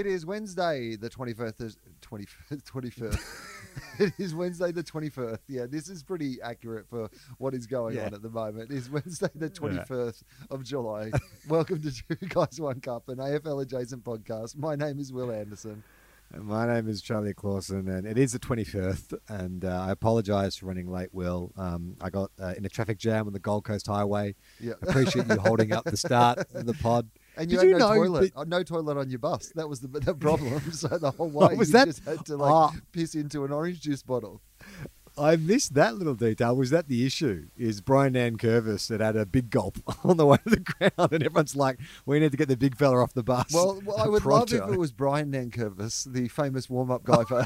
It is Wednesday, the 21st. 20, 21st. it is Wednesday, the 21st. Yeah, this is pretty accurate for what is going Yeah. on at the moment. It's Wednesday, the 21st of July. Welcome to Two Guys, One Cup, an AFL adjacent podcast. My name is Will Anderson. And My name is Charlie Clausen, and it is the 21st. And uh, I apologise for running late, Will. Um, I got uh, in a traffic jam on the Gold Coast Highway. Yeah. Appreciate you holding up the start of the pod. And you Did had you no know toilet. that- uh, no toilet on your bus. That was the, the problem. so the whole way was you that? just had to like Ah. piss into an orange juice bottle. I missed that little detail. Was that the issue? Is Brian Nankervis that had a big gulp on the way to the ground, and everyone's like, "We need to get the big fella off the bus." Well, well I would love if it was Brian Nankervis, the famous warm-up guy for,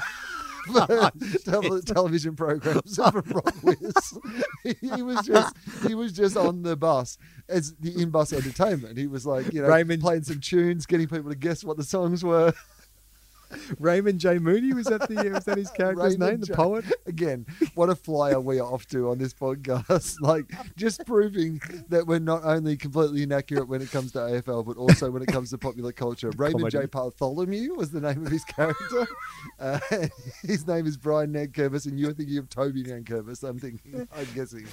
television programs from RocKwiz. he, he was just he was just on the bus as the in-bus entertainment. He was like, you know, Raymond- playing some tunes, getting people to guess what the songs were. Raymond J. Mooney was that the was that his character's Raymond name, the poet? Again, what a flyer we are off to on this podcast. Like, just proving that we're not only completely inaccurate when it comes to AFL, but also when it comes to popular culture. Raymond J. Comedy. Bartholomew was the name of his character. Uh, his name is Brian Nankervis, and you're thinking of Toby Nankervis. I'm thinking, I'm guessing.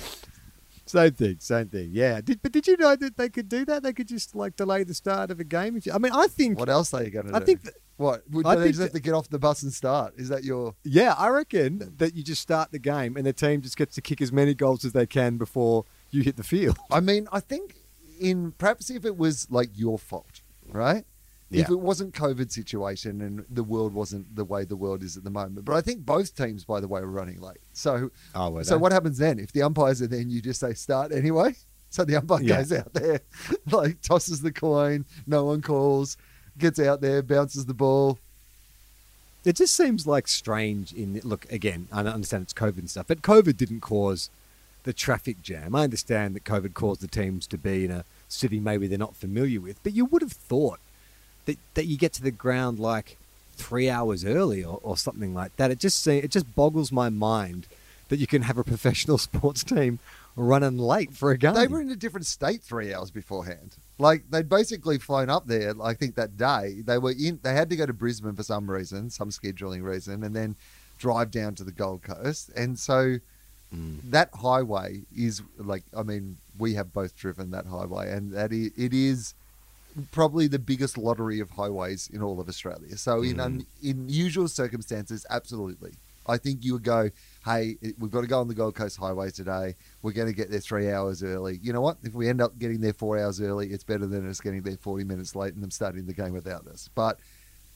Same thing, same thing. Yeah. Did, but did you know that they could do that? They could just like delay the start of a game. If you, I mean, I think. What else are you going to do? I think. That, What? Would I they think just have that- to get off the bus and start? Is that your. yeah, I reckon that you just start the game and the team just gets to kick as many goals as they can before you hit the field. I mean, I think in perhaps if it was like your fault, right? If it wasn't COVID situation and the world wasn't the way the world is at the moment, but I think both teams, by the way, were running late. So, Oh, so they? what happens then if the umpires are then? You just say start anyway. So the umpire Yeah. goes out there, like tosses the coin, no one calls, gets out there, bounces the ball. It just seems like strange. In look again, I understand it's COVID and stuff, but COVID didn't cause the traffic jam. I understand that COVID caused the teams to be in a city maybe they're not familiar with, but you would have thought that that you get to the ground like three hours early or, or something like that. It just it just boggles my mind that you can have a professional sports team running late for a game. They were in a different state three hours beforehand. Like they'd basically flown up there. I think that day they were in. They had to go to Brisbane for some reason, some scheduling reason, and then drive down to the Gold Coast. And so Mm. that highway is like. I mean, we have both driven that highway, and that it is probably the biggest lottery of highways in all of Australia. So in un, in usual circumstances, absolutely, I think you would go, "Hey, we've got to go on the Gold Coast Highway today. We're going to get there three hours early. You know what? If we end up getting there four hours early, it's better than us getting there forty minutes late and them starting the game without us." But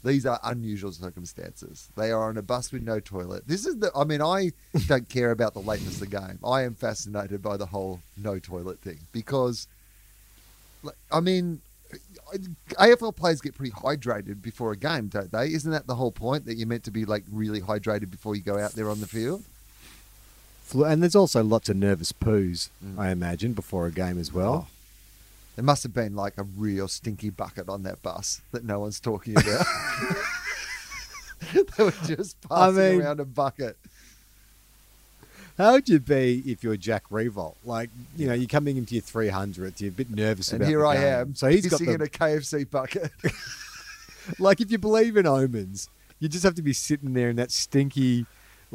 these are unusual circumstances. They are on a bus with no toilet. This is the. I mean, I don't care about the lateness of the game. I am fascinated by the whole no toilet thing because, I mean, AFL players get pretty hydrated before a game, don't they? Isn't that the whole point that you're meant to be like really hydrated before you go out there on the field? Flu- and there's also lots of nervous poos, Mm. I imagine, before a game as well. There must have been like a real stinky bucket on that bus that no one's talking about. they were just I passing mean- around a bucket. How would you be if you're Jack Riewoldt? Like, you know, you're coming into your 300th, you're a bit nervous about And about here the I game. am, So he's got pissing in a KFC bucket. like, if you believe in omens, you just have to be sitting there in that stinky,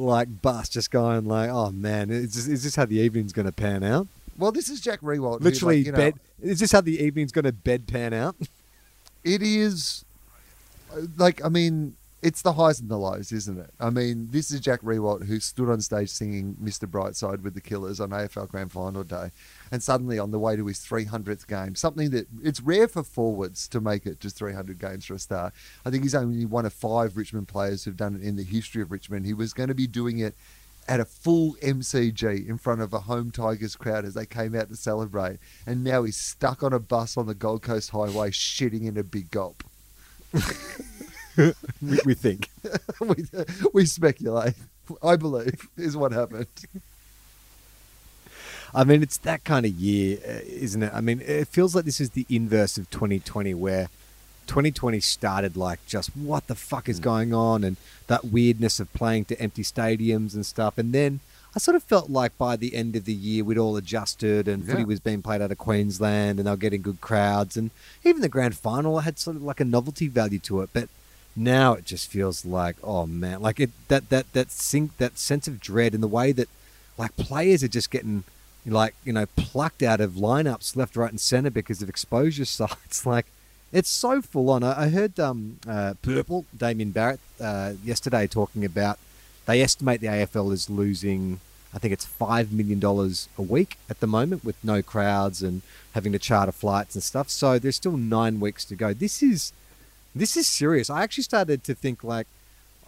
like, bus just going like, oh, man, is this, is this how the evening's going to pan out? well, this is Jack Riewoldt. Literally, like, you know, bed. Is this how the evening's going to bed pan out? it is uh, like I mean, it's the highs and the lows, isn't it? I mean, this is Jack Riewoldt who stood on stage singing "Mr. Brightside" with the Killers on AFL Grand Final day, and suddenly on the way to his 300th game, something that it's rare for forwards to make it just 300 games for a start. I think he's only one of five Richmond players who've done it in the history of Richmond. He was going to be doing it at a full MCG in front of a home Tigers crowd as they came out to celebrate. And now he's stuck on a bus on the Gold Coast Highway shitting in a big gulp. we, we think. we, we speculate. I believe is what happened. I mean, it's that kind of year, uh, isn't it? I mean, it feels like this is the inverse of 2020, where 2020 started like just what the fuck is going on, and that weirdness of playing to empty stadiums and stuff. And then I sort of felt like by the end of the year, we'd all adjusted, and Yeah. footy was being played out of Queensland, and they were getting good crowds, and even the grand final had sort of like a novelty value to it. But now it just feels like, oh man, like it that that that sink that sense of dread and the way that like players are just getting like you know plucked out of lineups left, right, and center because of exposure sites. Like it's so full on. I, I heard um, uh, Purple Damian Barrett uh, yesterday talking about they estimate the AFL is losing. I think it's five million dollars a week at the moment with no crowds and having to charter flights and stuff. So there's still nine weeks to go. This is this is serious. I actually started to think like,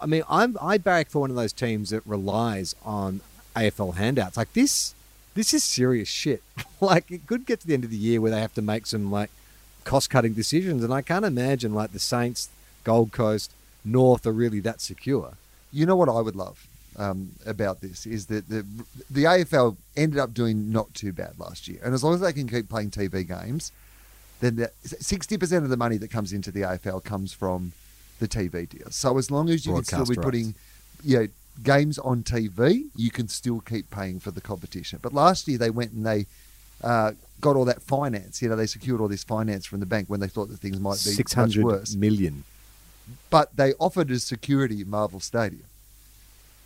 I mean, I'm I barrack for one of those teams that relies on AFL handouts. Like this, this is serious shit. like it could get to the end of the year where they have to make some like cost cutting decisions, and I can't imagine like the Saints, Gold Coast, North are really that secure. You know what I would love um, about this is that the the AFL ended up doing not too bad last year, and as long as they can keep playing TV games, then sixty percent of the money that comes into the AFL comes from the TV deals. So as long as you can still be rights. putting, you know, games on TV, you can still keep paying for the competition. But last year they went and they uh, got all that finance. You know, they secured all this finance from the bank when they thought that things might be Six hundred million. but they offered as security Marvel Stadium.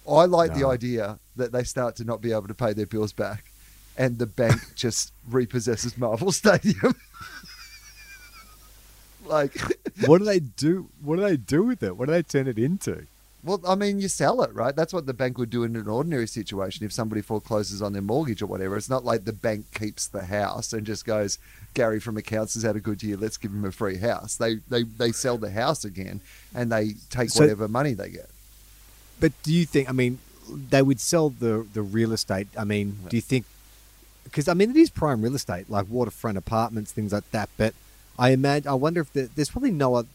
I like the idea that they start to not be able to pay their bills back, and the bank just repossesses Marvel Stadium. like, what do they do? What do they do with it? What do they turn it into? well, I mean, you sell it, right? That's what the bank would do in an ordinary situation if somebody forecloses on their mortgage or whatever. It's not like the bank keeps the house and just goes, Gary from accounts has had a good year, let's give him a free house. They they, they sell the house again and they take So- whatever money they get. But do you think? I mean, they would sell the the real estate. I mean, do you think? Because I mean, it is prime real estate, like waterfront apartments, things like that. But I imagine, I wonder if the, there's probably no. oth-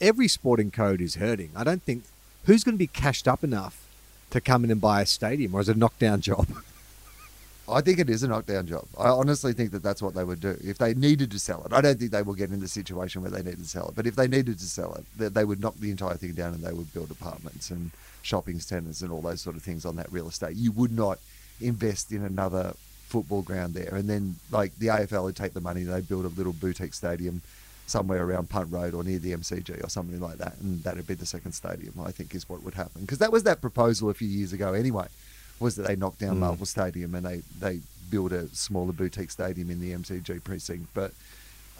Every sporting code is hurting. I don't think who's going to be cashed up enough to come in and buy a stadium, or is it a knockdown job? I think it is a knockdown job. I honestly think that that's what they would do if they needed to sell it. I don't think they will get in the situation where they need to sell it, but if they needed to sell it, they, they would knock the entire thing down and they would build apartments and shopping centres and all those sort of things on that real estate. You would not invest in another football ground there, and then like the AFL would take the money, they'd build a little boutique stadium somewhere around Punt Road or near the MCG or something like that, and that'd be the second stadium. I think is what would happen because that was that proposal a few years ago anyway was that they knocked down Mm. Marvel Stadium and they, they build a smaller boutique stadium in the MCG precinct. But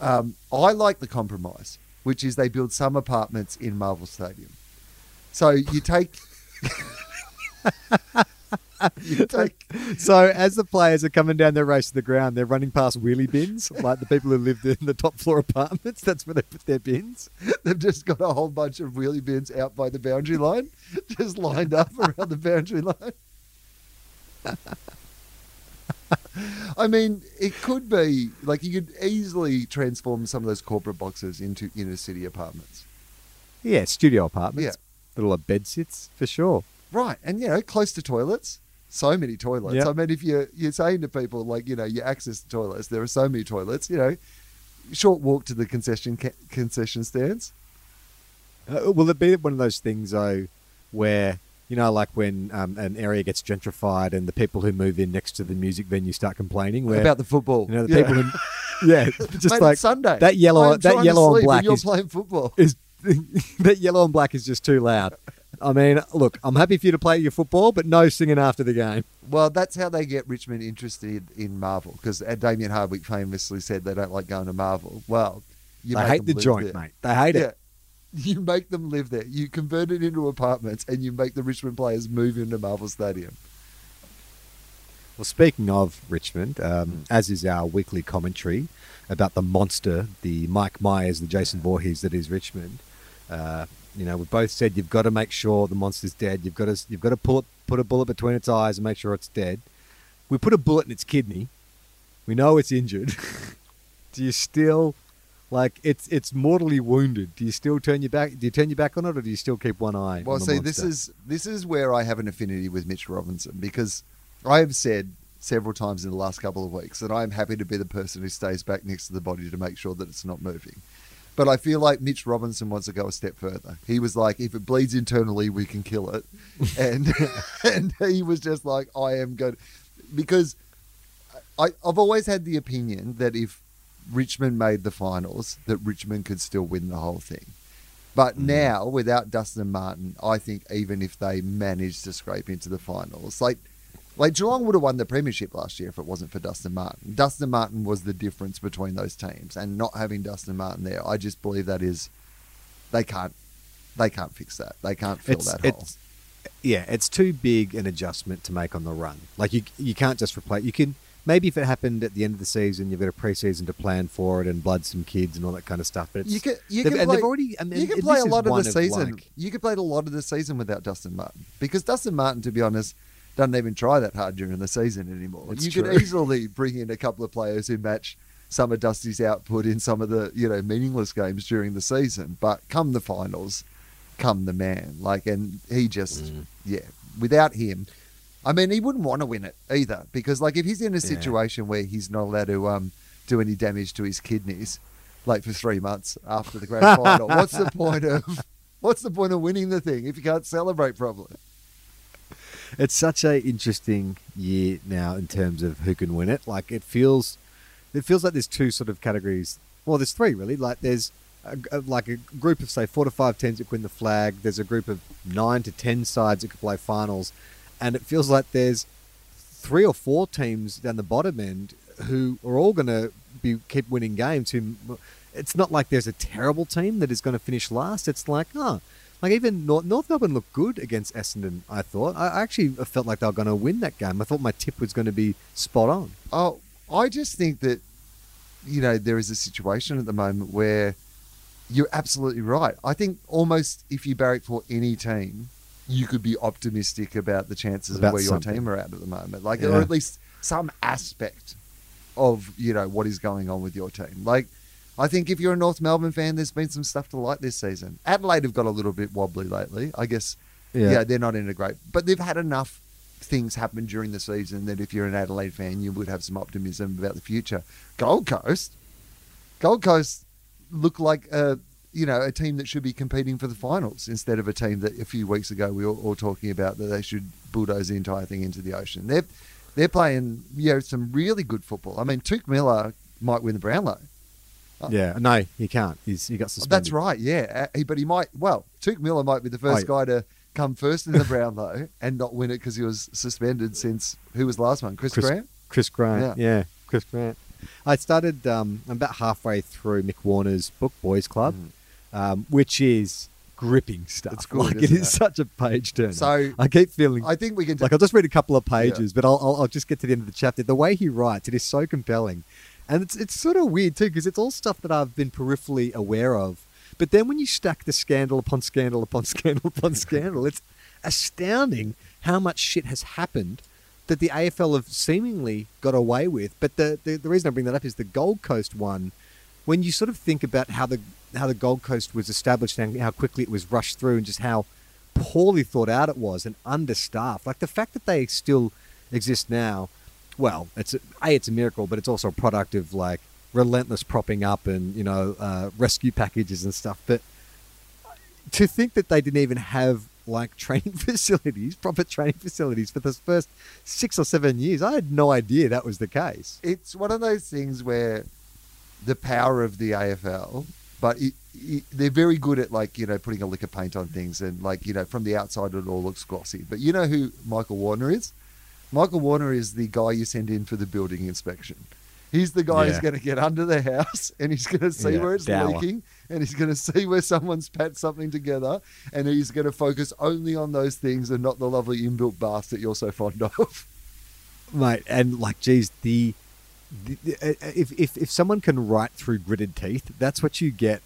um, I like the compromise, which is they build some apartments in Marvel Stadium. So you take. take so as the players are coming down their race to the ground, they're running past wheelie bins, like the people who lived in the top floor apartments. That's where they put their bins. they've just got a whole bunch of wheelie bins out by the boundary line, just lined up around the boundary line. I mean, it could be like you could easily transform some of those corporate boxes into inner city apartments. Yeah, studio apartments. Yeah. Little bed sits for sure. Right, and you know, close to toilets. So many toilets. Yeah. I mean, if you're you're saying to people like, you know, you access the toilets, there are so many toilets. You know, short walk to the concession ca- concession stands. Uh, will it be one of those things though, where you know, like when um, an area gets gentrified and the people who move in next to the music venue start complaining, where about the football. you know the Yeah. people who, yeah, just Mate, like Sunday. that yellow, that yellow and black you're is, playing football. is that yellow and black is just too loud. I mean, look, I'm happy for you to play your football, but no singing after the game. Well, that's how they get Richmond interested in Marvel because Damien Hardwick famously said they don't like going to Marvel. Well, you they hate the joint, there. mate. They hate Yeah. it. You make them live there. You convert it into apartments and you make the Richmond players move into Marvel Stadium. Well, speaking of Richmond, um, as is our weekly commentary about the monster, the Mike Myers, the Jason Voorhees that is Richmond. Uh, you know, we've both said you've got to make sure the monster's dead. You've got to you've got to pull it, put a bullet between its eyes and make sure it's dead. We put a bullet in its kidney. We know it's injured. Do you still Like it's it's mortally wounded. Do you still turn your back? Do you turn your back on it, or do you still keep one eye? Well, on the see, this is this is where I have an affinity with Mitch Robinson because I have said several times in the last couple of weeks that I am happy to be the person who stays back next to the body to make sure that it's not moving. But I feel like Mitch Robinson wants to go a step further. He was like, if it bleeds internally, we can kill it, and and he was just like, I am good because I, I've always had the opinion that if Richmond made the finals, that Richmond could still win the whole thing. But mm. now, without Dustin Martin, I think even if they manage to scrape into the finals, like like Geelong would have won the premiership last year if it wasn't for Dustin Martin. Dustin Martin was the difference between those teams, and not having Dustin Martin there, I just believe that is they can't they can't fix that. They can't fill it's, that hole. yeah, it's too big an adjustment to make on the run. Like you you can't just replace. You can maybe if it happened at the end of the season, you've got a preseason to plan for it and blood some kids and all that kind of stuff. But it's, You could you can play, already. I mean, you can play a lot of the season. like- you could play a lot of the season without Dustin Martin because Dustin Martin, to be honest, doesn't even try that hard during the season anymore. It's you true. could easily bring in a couple of players who match some of Dusty's output in some of the you know meaningless games during the season, but come the finals, come the man. Like, and he just Mm. yeah, without him. I mean, he wouldn't want to win it either because, like, if he's in a Yeah. situation where he's not allowed to um, do any damage to his kidneys, like for three months after the grand final, what's the point of what's the point of winning the thing if you can't celebrate properly? It's such a interesting year now in terms of who can win it. Like it feels, it feels like there's two sort of categories. Well, there's three really. Like there's a, a- like a group of say four to five teams that win the flag. There's a group of nine to ten sides that could play finals, and it feels like there's three or four teams down the bottom end who are all going to be keep winning games. Who it's not like there's a terrible team that is going to finish last. It's like oh. Like even North, North Melbourne looked good against Essendon. I thought. I actually felt like they were going to win that game. I thought my tip was going to be spot on. Oh, I just think that you know there is a situation at the moment where you're absolutely right. I think almost if you barrack for any team, you could be optimistic about the chances About of where something. your team are at at the moment. Like, Yeah. or at least some aspect of you know what is going on with your team. Like, I think if you're a North Melbourne fan, there's been some stuff to like this season. Adelaide have got a little bit wobbly lately. I guess Yeah. yeah, they're not in a great, but they've had enough things happen during the season that if you're an Adelaide fan, you would have some optimism about the future. Gold Coast, Gold Coast look like a you know a team that should be competing for the finals instead of a team that a few weeks ago we were all talking about that they should bulldoze the entire thing into the ocean. They're they're playing you know some really good football. I mean, Touk Miller might win the Brownlow. Yeah, no, he can't. He's he got suspended. That's right, yeah. Uh, he- but he might, well, Touk Miller might be the first Oh, guy to come first in the brown Brownlow and not win it because he was suspended since, who was last one? Chris, Chris Grant? Chris Grant. Yeah. Yeah, Chris Grant. I started. Um, I'm about halfway through Mick Warner's book, Boys Club, um, which is gripping stuff. Mm. It's good, Like it is it? such a page turner. So, I keep feeling I think we can. like I'll just read a couple of pages, but I'll, I'll I'll just get to the end of the chapter. The way he writes, it is so compelling, and it's it's sort of weird too because it's all stuff that I've been peripherally aware of. But then when you stack the scandal upon scandal upon scandal upon scandal, it's astounding how much shit has happened that the AFL have seemingly got away with. But the, the the reason I bring that up is the Gold Coast one. When you sort of think about how the how the Gold Coast was established and how quickly it was rushed through, and just how poorly thought out it was and understaffed. Like the fact that they still exist now, well, it's a, it's a miracle, but it's also a product of like relentless propping up and you know uh, rescue packages and stuff. But to think that they didn't even have like training facilities, proper training facilities for the first six or seven years, I had no idea that was the case. it's one of those things where the power of the AFL, but it, it, they're very good at like you know putting a lick of paint on things and like you know from the outside it all looks glossy. But you know who Michael Warner is? Michael Warner is the guy you send in for the building inspection. He's the guy who's going to get under the house and he's going to see Yeah, where it's dour. leaking and he's going to see where someone's pat something together and he's going to focus only on those things and not the lovely inbuilt bath that you're so fond of. mate. And like, geez, the, the, the uh, if, if if someone can write through gritted teeth, that's what you get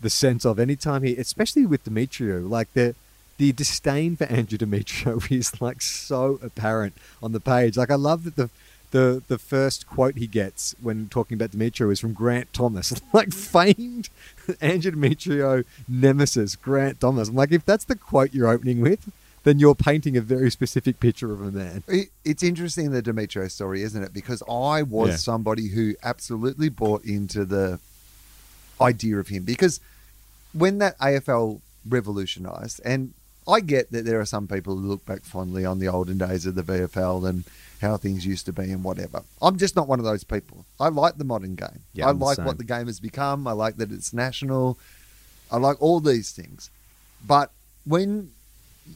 the sense of anytime he, especially with Demetriou, like the the disdain for Andrew Demetriou is like so apparent on the page. Like, I love that the the the first quote he gets when talking about Demetriou is from Grant Thomas, like famed Andrew Demetriou nemesis, Grant Thomas. I'm like, if that's the quote you're opening with, then you're painting a very specific picture of a man. It, it's interesting the Demetriou story, isn't it? Because I was Yeah. somebody who absolutely bought into the idea of him because when that AFL revolutionized, and I get that there are some people who look back fondly on the olden days of the VFL and how things used to be and whatever. I'm just not one of those people. I like the modern game. Yeah, I I'm the like same. what the game has become. I like that it's national. I like all these things. But when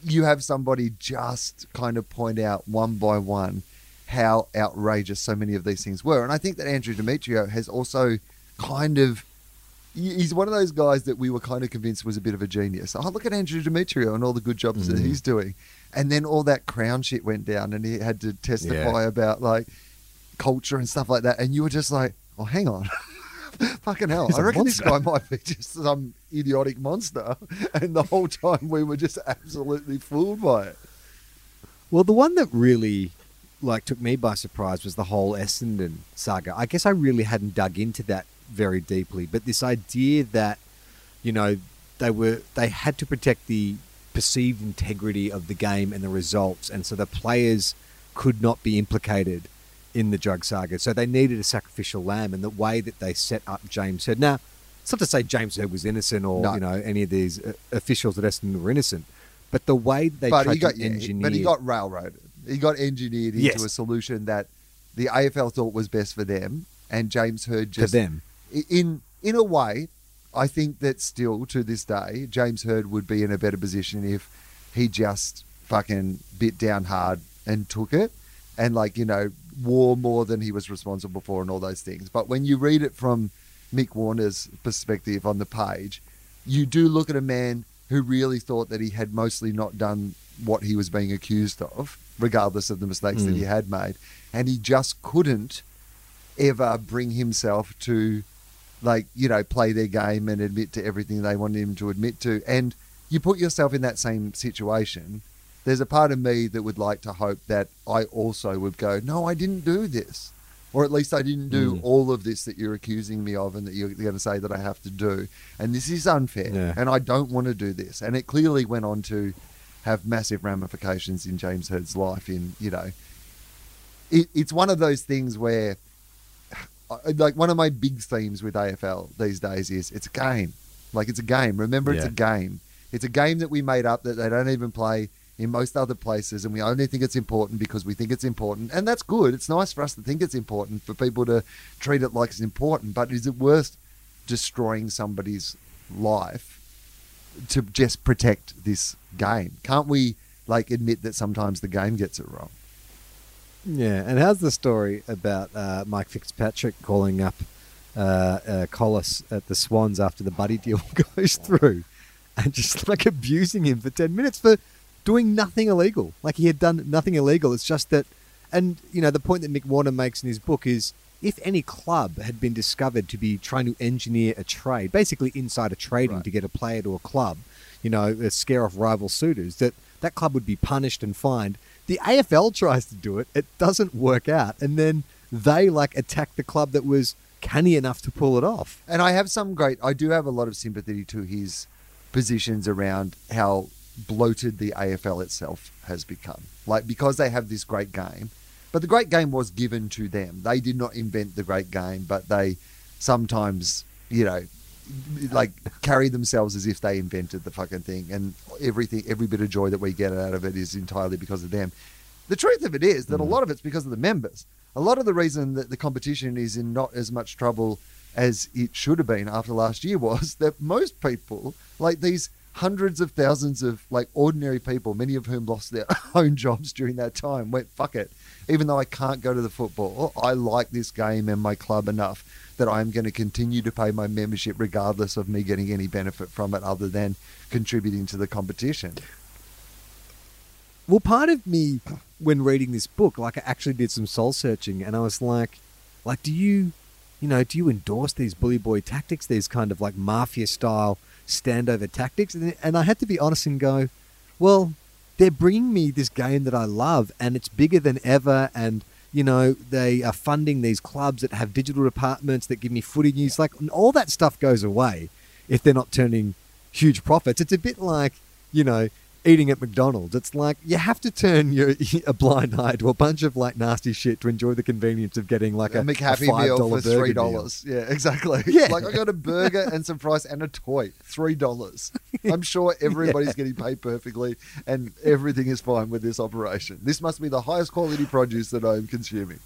you have somebody just kind of point out one by one how outrageous so many of these things were. And I think that Andrew Demetriou has also kind of he's one of those guys that we were kind of convinced was a bit of a genius. Oh, look at Andrew Demetriou and all the good jobs that Mhm. he's doing. And then all that crown shit went down and he had to testify about like culture and stuff like that. And you were just like, oh, hang on. Fucking hell. He's I reckon this guy might be just some idiotic monster. And the whole time we were just absolutely fooled by it. Well, the one that really like took me by surprise was the whole Essendon saga. I guess I really hadn't dug into that very deeply, but this idea that you know they were they had to protect the perceived integrity of the game and the results, and so the players could not be implicated in the drug saga. So they needed a sacrificial lamb, and the way that they set up James Hird. Now, it's not to say James Hird was innocent or No. you know any of these uh, officials at Essendon were innocent, but the way they but tried he got to yeah, but he got railroaded. He got engineered into Yes. a solution that the AFL thought was best for them, and James Hird just them. In in a way, I think that still to this day, James Hird would be in a better position if he just fucking bit down hard and took it, and like you know wore more than he was responsible for and all those things. But when you read it from Mick Warner's perspective on the page, you do look at a man who really thought that he had mostly not done what he was being accused of, regardless of the mistakes that Mm. he had made, and he just couldn't ever bring himself to like you know play their game and admit to everything they wanted him to admit to. And you put yourself in that same situation. There's a part of me that would like to hope that i also would go no i didn't do this. Or at least i didn't do Mm. all of this that you're accusing me of and that you're going to say that i have to do. And this is unfair. Yeah. and i don't want to do this. And it clearly went on to have massive ramifications in james hird's life in you know it, it's one of those things where like one of my big themes with AFL these days is it's a game. Like it's a game. Remember, it's Yeah. a game. It's a game that we made up that they don't even play in most other places, and we only think it's important because we think it's important, and that's good. It's nice for us to think it's important for people to treat it like it's important. But is it worth destroying somebody's life to just protect this game? Can't we like admit that sometimes the game gets it wrong? Yeah, and how's the story about uh, Mike Fitzpatrick calling up uh, uh, Colless at the Swans after the buddy deal goes through and just like abusing him for 10 minutes for doing nothing illegal? Like he had done nothing illegal. It's just that, and you know, the point that Mick Warner makes in his book is if any club had been discovered to be trying to engineer a trade, basically insider trading Right. to get a player to a club, you know, scare off rival suitors, that that club would be punished and fined. The AFL tries to do it, it doesn't work out, and then they like attack the club that was canny enough to pull it off. And I have some great, I do have a lot of sympathy to his positions around how bloated the AFL itself has become. Like, because they have this great game, but the great game was given to them. They did not invent the great game, but they sometimes, you know, like carry themselves as if they invented the fucking thing. And everything, every bit of joy that we get out of it is entirely because of them. The truth of it is that a mm. lot of it's because of the members. A lot of the reason that the competition is in not as much trouble as it should have been after last year was that most people, like these hundreds of thousands of like ordinary people, many of whom lost their own jobs during that time, went fuck it. Even though I can't go to the football, I like this game and my club enough that I'm going to continue to pay my membership regardless of me getting any benefit from it other than contributing to the competition. Well, part of me, when reading this book, like I actually did some soul searching, and I was like, like, do you, you know, do you endorse these bully boy tactics, these kind of like mafia style standover tactics? And, and I had to be honest and go, well, they're bringing me this game that I love, and it's bigger than ever, and you know, they are funding these clubs that have digital departments that give me footy news. Like all that stuff goes away if they're not turning huge profits. It's a bit like, you know, eating at McDonald's. It's like you have to turn your a blind eye to a bunch of like nasty shit to enjoy the convenience of getting like a, a McHappy a $5 meal for three dollars. Yeah, exactly. Yeah. like I got a burger and some fries and a toy, three dollars. I'm sure everybody's getting paid perfectly, and everything is fine with this operation. This must be the highest quality produce that I am consuming.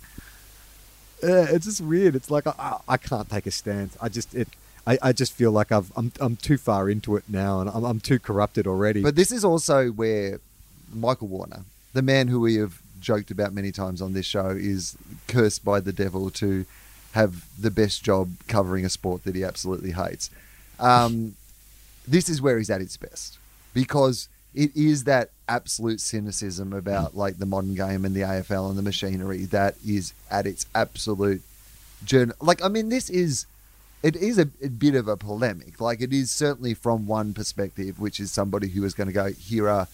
Yeah, it's just weird. It's like I, I, I can't take a stance. I just it. I, I just feel like I've I'm I'm too far into it now, and I'm I'm too corrupted already. But this is also where Michael Warner, the man who we have joked about many times on this show, is cursed by the devil to have the best job covering a sport that he absolutely hates. Um, this is where he's at his best because it is that absolute cynicism about like the modern game and the AFL and the machinery that is at its absolute journal. Like, I mean, this is it is a, a bit of a polemic. Like, it is certainly from one perspective, which is somebody who is going to go here are.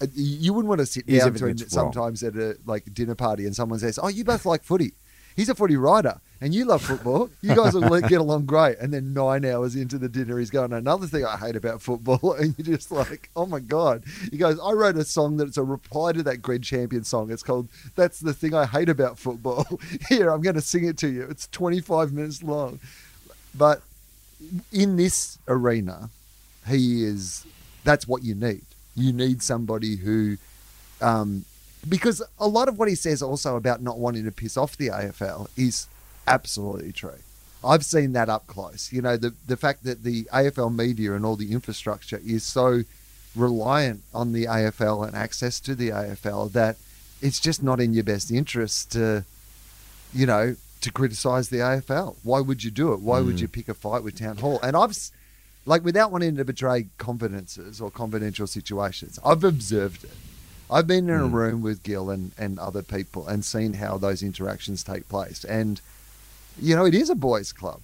uh, You wouldn't want to sit down to that's wrong. sometimes at a like dinner party and someone says, "Oh, you both like footy." He's a footy rider, and you love football. You guys will get along great. And then nine hours into the dinner, he's going, "Another thing I hate about football," and you're just like, "Oh my god!" He goes, "I wrote a song that's a reply to that Greg Champion song. It's called "That's the Thing I Hate About Football." Here, I'm going to sing it to you. It's 25 minutes long, but in this arena, he is. That's what you need. You need somebody who um, because a lot of what he says also about not wanting to piss off the AFL is absolutely true. I've seen that up close. You know, the the fact that the AFL media and all the infrastructure is so reliant on the AFL and access to the AFL that it's just not in your best interest to, you know, to criticise the AFL. Why would you do it? Why would Mm. you pick a fight with Town Hall? And I've, like, without wanting to betray confidences or confidential situations, I've observed it. I've been in a Mm. room with Gill and, and other people and seen how those interactions take place. And, you know, it is a boys' club.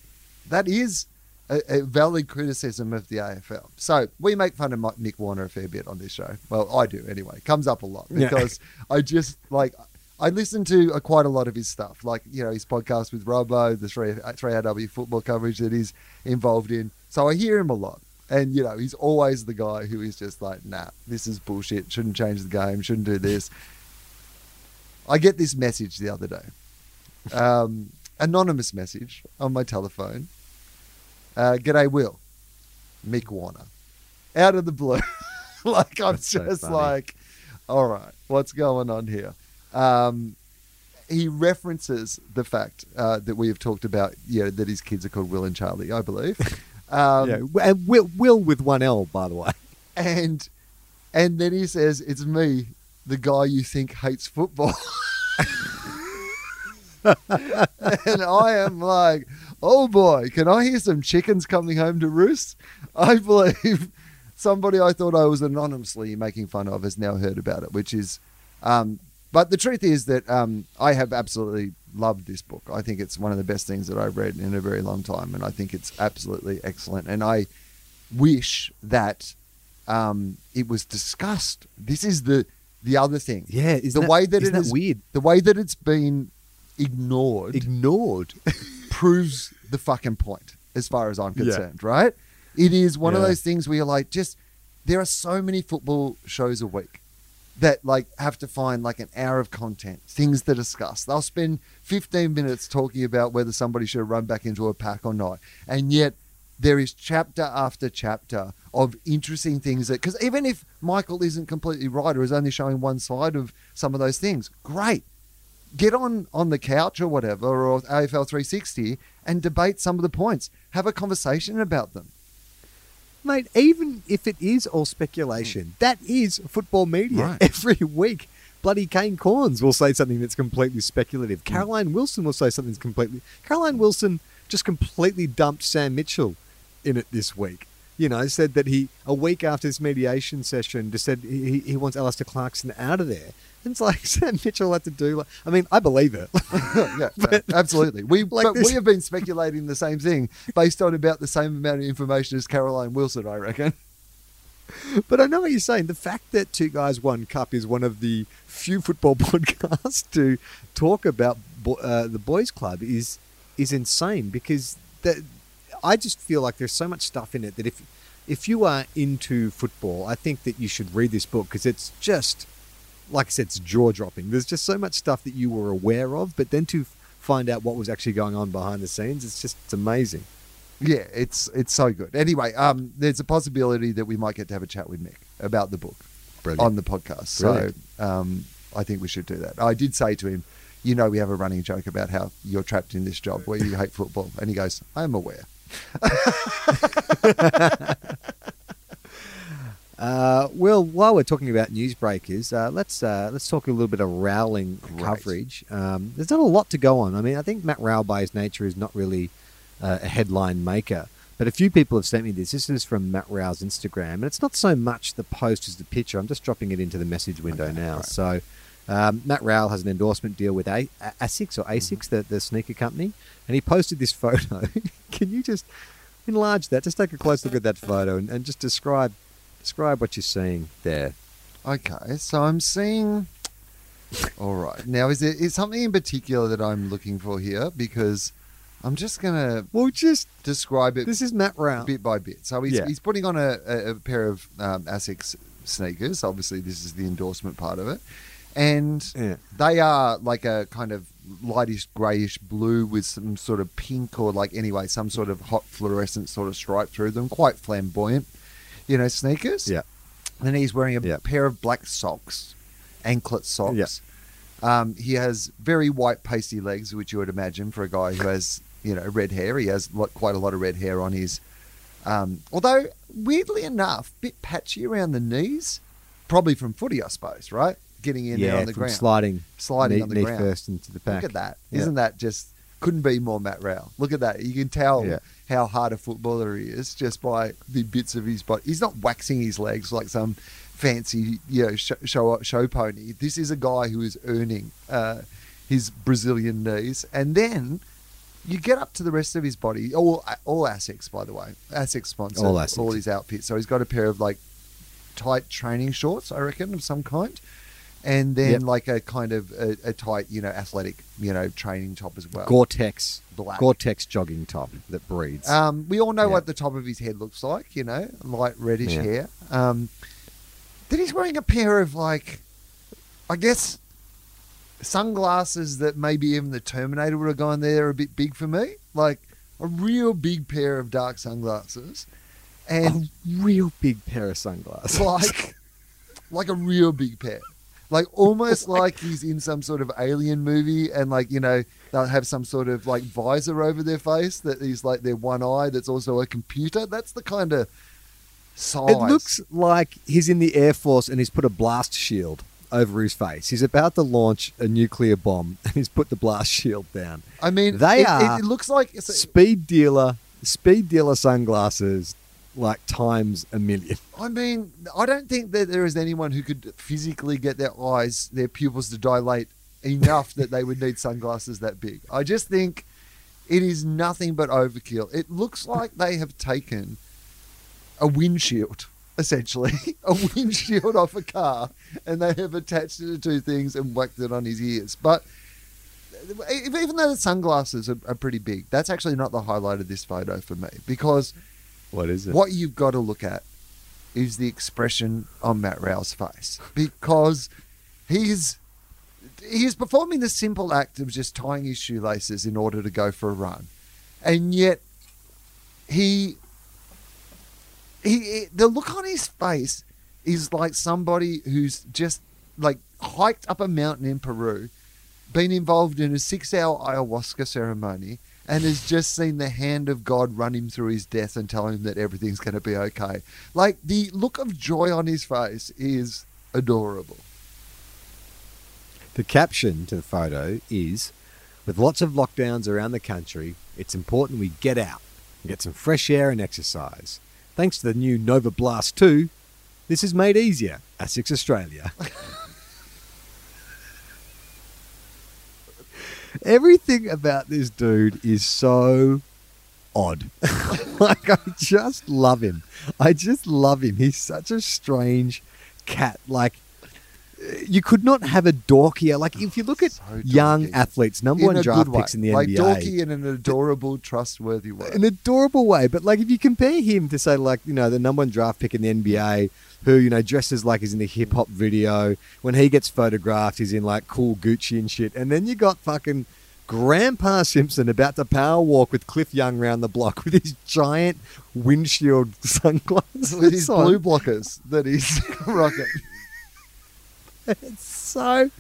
That is a, a valid criticism of the AFL. So we make fun of Mick Warner a fair bit on this show. Well, I do anyway. It Comes up a lot Yeah. because I just like I listen to uh, quite a lot of his stuff, like you know his podcast with Robbo, the three three RW football coverage that he's involved in. So I hear him a lot, and you know he's always the guy who is just like, nah, this is bullshit. Shouldn't change the game. Shouldn't do this. I get this message the other day, um, anonymous message on my telephone. Uh, G'day, Will. Mick Warner. Out of the blue. like, I'm That's just funny. like, all right, what's going on here? Um, he references the fact uh, that we have talked about, you know, that his kids are called Will and Charlie, I believe. Um, yeah, and Will, Will with one L, by the way. and and then he says, "It's me, the guy you think hates football." and I am like, "Oh boy, can I hear some chickens coming home to roost?" I believe somebody I thought I was anonymously making fun of has now heard about it, which is. Um, but the truth is that um, I have absolutely loved this book. I think it's one of the best things that I've read in a very long time, and I think it's absolutely excellent. And I wish that um, it was discussed. This is the the other thing. Yeah, is the way that isn't it that is weird? The way that it's been ignored Ignored. proves the fucking point, as far as I'm Yeah. concerned. Right? It is one of those things where you're like, just there are so many football shows a week that like have to find like an hour of content, things to discuss. They'll spend 15 minutes talking about whether somebody should run back into a pack or not, and yet there is chapter after chapter of interesting things that because even if Michael isn't completely right or is only showing one side of some of those things, great. Get on on the couch or whatever or AFL 360 and debate some of the points. Have a conversation about them. Mate, even if it is all speculation, hmm. that is football media Right. every week. Bloody Kane Cornes will say something that's completely speculative. Hmm. Caroline Wilson will say something that's completely. Caroline Wilson just completely dumped Sam Mitchell in it this week. You know, said that he a week after this mediation session just said he, he wants Alistair Clarkson out of there. And it's like Sam Mitchell had to do. Like, I mean, I believe it. yeah, yeah, absolutely. We like but this- we have been speculating the same thing based on about the same amount of information as Caroline Wilson, I reckon. But I know what you're saying. The fact that Two Guys One Cup is one of the few football podcasts to talk about bo- uh, the boys' club is is insane because that I just feel like there's so much stuff in it that if if you are into football, I think that you should read this book because it's just like I said, it's jaw dropping. There's just so much stuff that you were aware of, but then to find out what was actually going on behind the scenes, it's just it's amazing. Yeah, it's it's so good. Anyway, um, there's a possibility that we might get to have a chat with Mick about the book Brilliant. on the podcast. Brilliant. So um, I think we should do that. I did say to him, you know, we have a running joke about how you're trapped in this job where you hate football, and he goes, "I'm aware." Uh, well, while we're talking about newsbreakers, uh, let's uh, let's talk a little bit of Rowling Great. coverage. Um, there's not a lot to go on. I mean, I think Matt Rowell, by his nature, is not really uh, a headline maker. But a few people have sent me this. This is from Matt Rowell's Instagram, and it's not so much the post as the picture. I'm just dropping it into the message window Okay, now. right. So um, Matt Rowell has an endorsement deal with a- Asics or Asics, Mm-hmm. the, the sneaker company, and he posted this photo. Can you just enlarge that? Just take a close look at that photo and, and just describe describe what you're seeing there. Okay, so I'm seeing. All right, now is there is something in particular that I'm looking for here because I'm just gonna Well, just describe it this is Matt Rowell. bit by bit. So he's, Yeah. he's putting on a, a, a pair of um, Asics sneakers. Obviously, this is the endorsement part of it. And Yeah. they are like a kind of lightish grayish blue with some sort of pink or like anyway some sort of hot fluorescent sort of stripe through them. Quite flamboyant, you know, sneakers. Yeah. And he's wearing a Yeah. pair of black socks, anklet socks. Yeah. Um, he has very white pasty legs, which you would imagine for a guy who has you know red hair. He has quite a lot of red hair on his. Um, although weirdly enough, bit patchy around the knees, probably from footy, I suppose. Right, getting in there on the from ground, sliding, sliding knee, on the ground. first into the pack. Look at that! Yeah. not that just couldn't be more Matt Rowell? Look at that! You can tell Yeah. how hard a footballer he is just by the bits of his body. He's not waxing his legs like some fancy, you know, show show, show pony. This is a guy who is earning uh, his Brazilian knees, and then. You get up to the rest of his body. All all Asics, by the way. Asics sponsor All Asics. all his outfits. So he's got a pair of like tight training shorts, I reckon, of some kind, and then Yep. like a kind of a, a tight, you know, athletic, you know, training top as well. Gore-Tex, Black. Gore-Tex jogging top that breathes. Um, we all know Yeah. what the top of his head looks like, you know, light reddish Yeah. hair. Um, then he's wearing a pair of like, I guess, sunglasses that maybe even the Terminator would have gone there a bit big for me, like a real big pair of dark sunglasses, and a real big pair of sunglasses. like like a real big pair. Like almost like he's in some sort of alien movie and like, you know, they'll have some sort of like visor over their face that is like their one eye that's also a computer. That's the kind of size. It looks like he's in the Air Force and he's put a blast shield over his face. He's about to launch a nuclear bomb and he's put the blast shield down. I mean They it, are it, looks like a- Speed dealer, speed dealer sunglasses, like times a million. I mean, I don't think that there is anyone who could physically get their eyes, their pupils to dilate enough that they would need sunglasses that big. I just think it is nothing but overkill. It looks like they have taken a windshield, essentially, a windshield off a car, and they have attached it to two things and whacked it on his ears. But even though the sunglasses are, are pretty big, that's actually not the highlight of this photo for me because What is it? what you've got to look at is the expression on Matt Rowell's face because he's he's performing the simple act of just tying his shoelaces in order to go for a run, and yet he, he the look on his face is like somebody who's just like hiked up a mountain in Peru, been involved in a six-hour ayahuasca ceremony, and has just seen the hand of God run him through his death and tell him that everything's going to be okay. Like the look of joy on his face is adorable. The caption to the photo is With lots of lockdowns around the country, it's important we get out and get some fresh air and exercise. Thanks to the new Novablast 2, this is made easier. ASICS Australia. Everything about this dude is so odd. like I just love him. I just love him. He's such a strange cat. Like you could not have a dorkier. Like if you look oh, at So young athletes, number in one draft picks in the like NBA, like dorky in an adorable, trustworthy way. an adorable way. But like if you compare him to say like you know the number one draft pick in the NBA, who you know dresses like he's in a hip hop video, when he gets photographed, he's in like cool Gucci and shit, and then you got fucking. Grandpa Simpson about to power walk with Cliff Young round the block with his giant windshield sunglasses with his on. blue blockers that he's rocking. It's so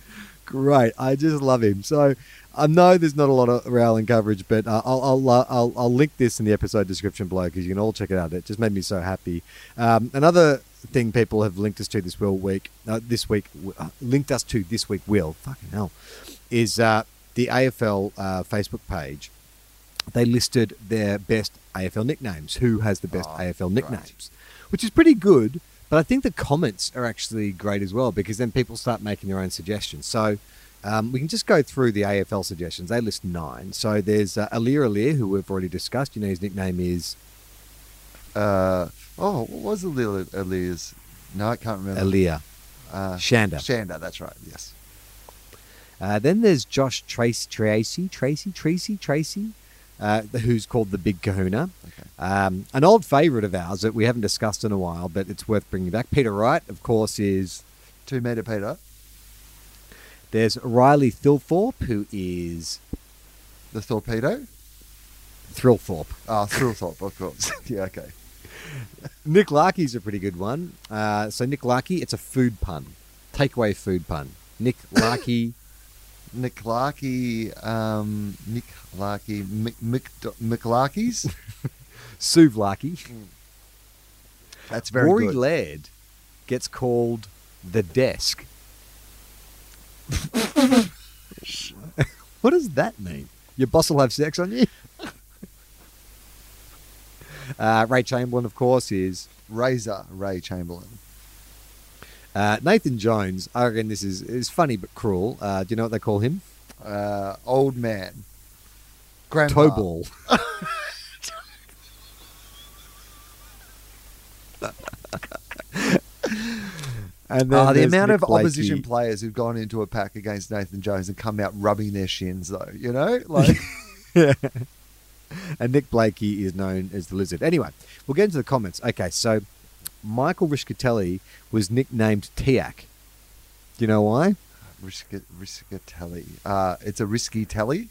great. I just love him. So I know there's not a lot of Rowling coverage, but uh, I'll, I'll, uh, I'll I'll link this in the episode description below because you can all check it out. It just made me so happy. Um, another thing people have linked us to this will week, uh, this week, uh, linked us to this week. Will fucking hell, is uh, the AFL uh, Facebook page. They listed their best AFL nicknames. Who has the best Oh, AFL nicknames? Which is pretty good. But I think the comments are actually great as well because then people start making their own suggestions. So um, we can just go through the AFL suggestions. They list nine. So there's uh, Aliir Aliir, who we've already discussed. You know, his nickname is Uh, oh, what was Ali- Ali's? No, I can't remember. Aliir. Uh, Shanda. Shanda, that's right. Yes. Uh, then there's Josh Trace, Treacy, Treacy, Treacy, Treacy, uh, who's called the Big Kahuna. Okay. Um, an old favourite of ours that we haven't discussed in a while, but it's worth bringing back. Peter Wright, of course, is Two meter Peter, there's Riley Thilthorpe, who is the torpedo. Thrillthorpe. Ah, Thrillthorpe, of course. yeah, okay. Nick Larkey's a pretty good one. Uh, so Nick Larkey, it's a food pun, takeaway food pun. Nick Larkey, Nick Larkey, um, Nick Larkey, Mick. Suv Larkey. That's very Rory good. Laird gets called the desk. what does that mean? Your boss will have sex on you? Uh, Ray Chamberlain, of course, is Razor Ray Chamberlain. uh, Nathan Jones. I reckon this is, is funny but cruel. Uh, do you know what they call him? Uh, old man. Grandpa. Toe ball. and then Ah, the amount Nick of opposition players who've gone into a pack against Nathan Jones and come out rubbing their shins, though. You know, like and Nick Blakey is known as the Lizard. Anyway, we'll get into the comments. Okay, so Michael Rischitelli was nicknamed Tiak. Do you know why? Risca- Rischitelli. Uh, it's a risky telly.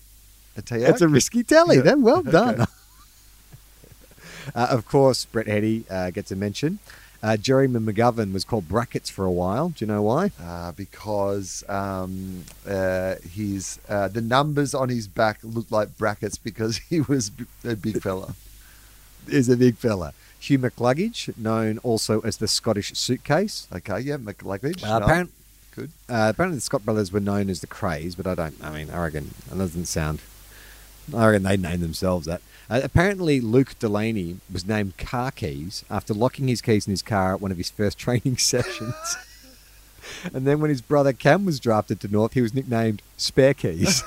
A Tiak? It's a risky telly. Yeah. Then well done. Okay. uh, of course, Brett Hetty uh, gets a mention. Uh, Jeremy McGovern was called Brackets for a while. Do you know why? uh, because um, uh, his uh, the numbers on his back looked like brackets because he was a big fella. Is a big fella. Hugh McCluggage, known also as the Scottish Suitcase. Okay, yeah, McCluggage. Uh, no, apparent- good. Uh, apparently, the Scott brothers were known as the Crays, but I don't. I mean, I reckon that doesn't sound. I reckon they named themselves that. Uh, apparently, Luke Delaney was named Car Keys after locking his keys in his car at one of his first training sessions. and then, when his brother Cam was drafted to North, he was nicknamed Spare Keys.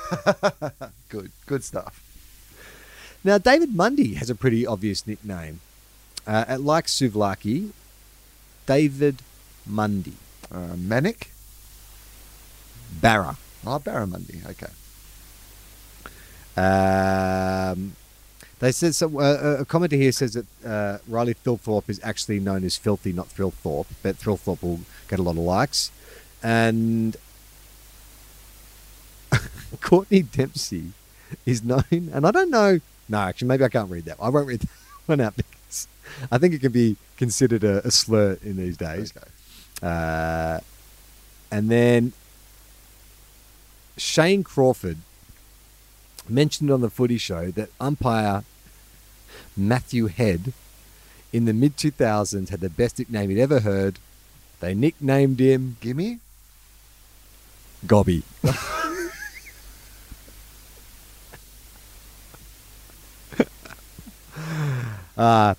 Good, good stuff. now, David Mundy has a pretty obvious nickname. Uh, like Suvlaki, David Mundy. Uh, Manic. Barra. Oh, Barra Mundy. Okay. Um, they said so, uh, a commenter here says that uh, Riley Thilthorpe is actually known as Filthy, not Thrillthorpe, but Thrillthorpe will get a lot of likes. And Courtney Dempsey is known, and I don't know. No, actually, maybe I can't read that. I won't read that one out because I think it can be considered a, a slur in these days. Okay. Uh, and then Shane Crawford mentioned on the footy show that umpire Matthew Head in the mid 2000s had the best nickname he'd ever heard. They nicknamed him Gimme. Gobby. uh,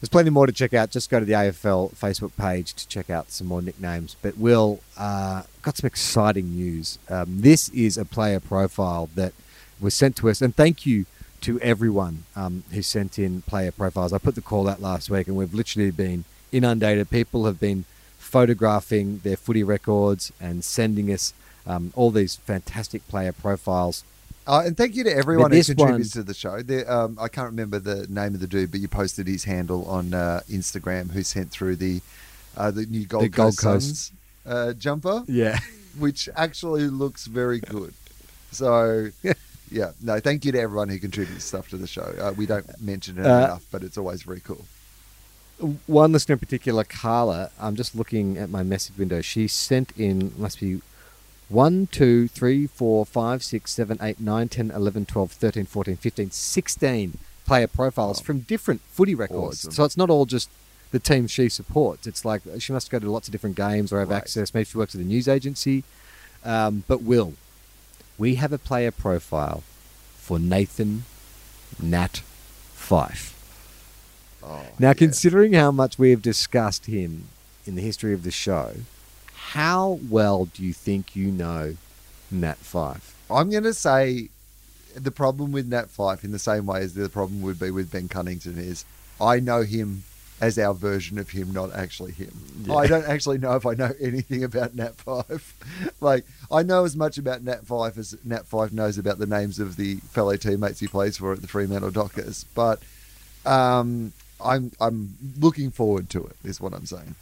there's plenty more to check out. Just go to the AFL Facebook page to check out some more nicknames. But Will uh, got some exciting news. Um, this is a player profile that was sent to us, and thank you to everyone um, who sent in player profiles. I put the call out last week, and we've literally been inundated. People have been photographing their footy records and sending us um, all these fantastic player profiles. Uh, and thank you to everyone who contributes one- to the show. The, um, I can't remember the name of the dude, but you posted his handle on uh, Instagram who sent through the uh, the new Gold The Gold Coast, Coast. Suns uh, jumper, Yeah. which actually looks very good. So, yeah, no, thank you to everyone who contributes stuff to the show. Uh, we don't mention it Uh, enough, but it's always very cool. One listener in particular, Carla, I'm just looking at my message window. She sent in, must be 1, 2, 3, 4, 5, 6, 7, 8, 9, 10, 11, 12, 13, 14, 15, 16 player profiles Oh. from different footy records. Awesome. So it's not all just the team she supports. It's like she must go to lots of different games or have Right. access. Maybe she works at a news agency. Um, but Will, we have a player profile for Nathan Nat Fyfe. Oh, Now, yeah. considering how much we have discussed him in the history of the show, how well do you think you know Nat Fyfe? I'm going to say the problem with Nat Fyfe, in the same way as the problem would be with Ben Cunnington, is I know him as our version of him, not actually him. Yeah. I don't actually know if I know anything about Nat Fyfe. like I know as much about Nat Fyfe as Nat Fyfe knows about the names of the fellow teammates he plays for at the Fremantle Dockers. But um, I'm I'm looking forward to it. Is what I'm saying.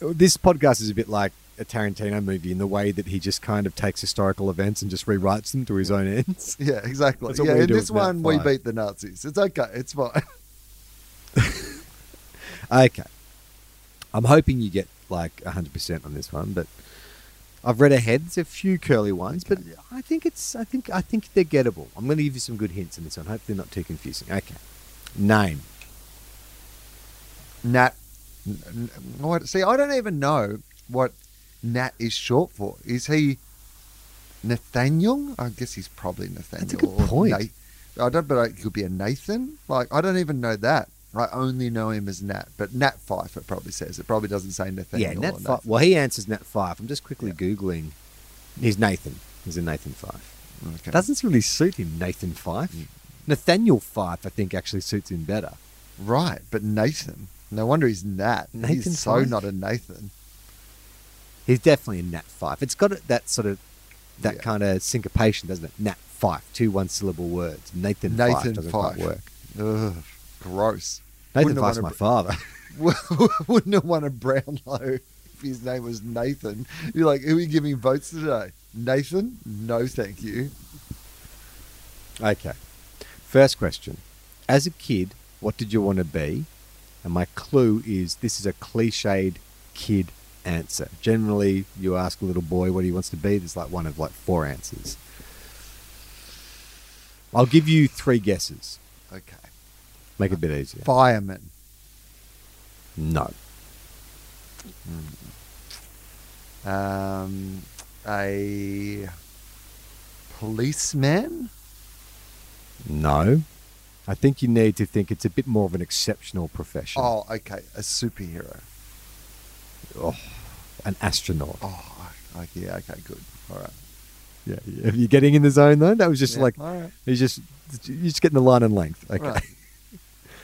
This podcast is a bit like a Tarantino movie in the way that he just kind of takes historical events and just rewrites them to his own ends. Yeah, exactly. Yeah, in this with Nat one we Fyfe. beat the Nazis. It's okay. It's fine. Okay. I'm hoping you get like 100% on this one, but I've read ahead. There's a few curly ones, but I think it's I think I think they're gettable. I'm going to give you some good hints in this one. Hopefully they're not too confusing. Okay. Name. Nat. What? See, I don't even know what Nat is short for. Is he Nathaniel? I guess he's probably Nathaniel. That's a good point. I don't, but it could be a Nathan. Like I don't even know that. I only know him as Nat, but Nat Fyfe it probably says. It probably doesn't say Nathaniel. yeah, or Nat. Fyfe. Well, he answers Nat Fyfe. I'm just quickly Yeah. googling. He's Nathan. He's a Nathan Fyfe. Okay. Doesn't really suit him, Nathan Fyfe. Mm. Nathaniel Fyfe, I think, actually suits him better. right, but Nathan. No wonder he's Nat. Nathan he's so Fyfe? not a Nathan. He's definitely a Nat Fyfe. It's got that sort of that Yeah. kind of syncopation, doesn't it? Nat Fyfe, two one syllable words. Nathan, Nathan Fyfe doesn't quite work. Ugh, gross. Nathan Wouldn't my a- father. Wouldn't have won a Brownlow if his name was Nathan. You're like, who are you giving votes today? Nathan? No, thank you. okay. First question: As a kid, what did you want to be? And my clue is this is a cliched kid answer. Generally, you ask a little boy what he wants to be. There's like one of like four answers. I'll give you three guesses. Okay. Make it a bit easier. Fireman. No. Um, a policeman. No. I think you need to think it's a bit more of an exceptional profession. Oh, okay. A superhero. Oh, an astronaut. Oh, okay. Yeah, okay, good. All right. Yeah, yeah. Are you getting in the zone though? That was just Yeah, like right. he's just you're just getting the line and length. Okay. Right.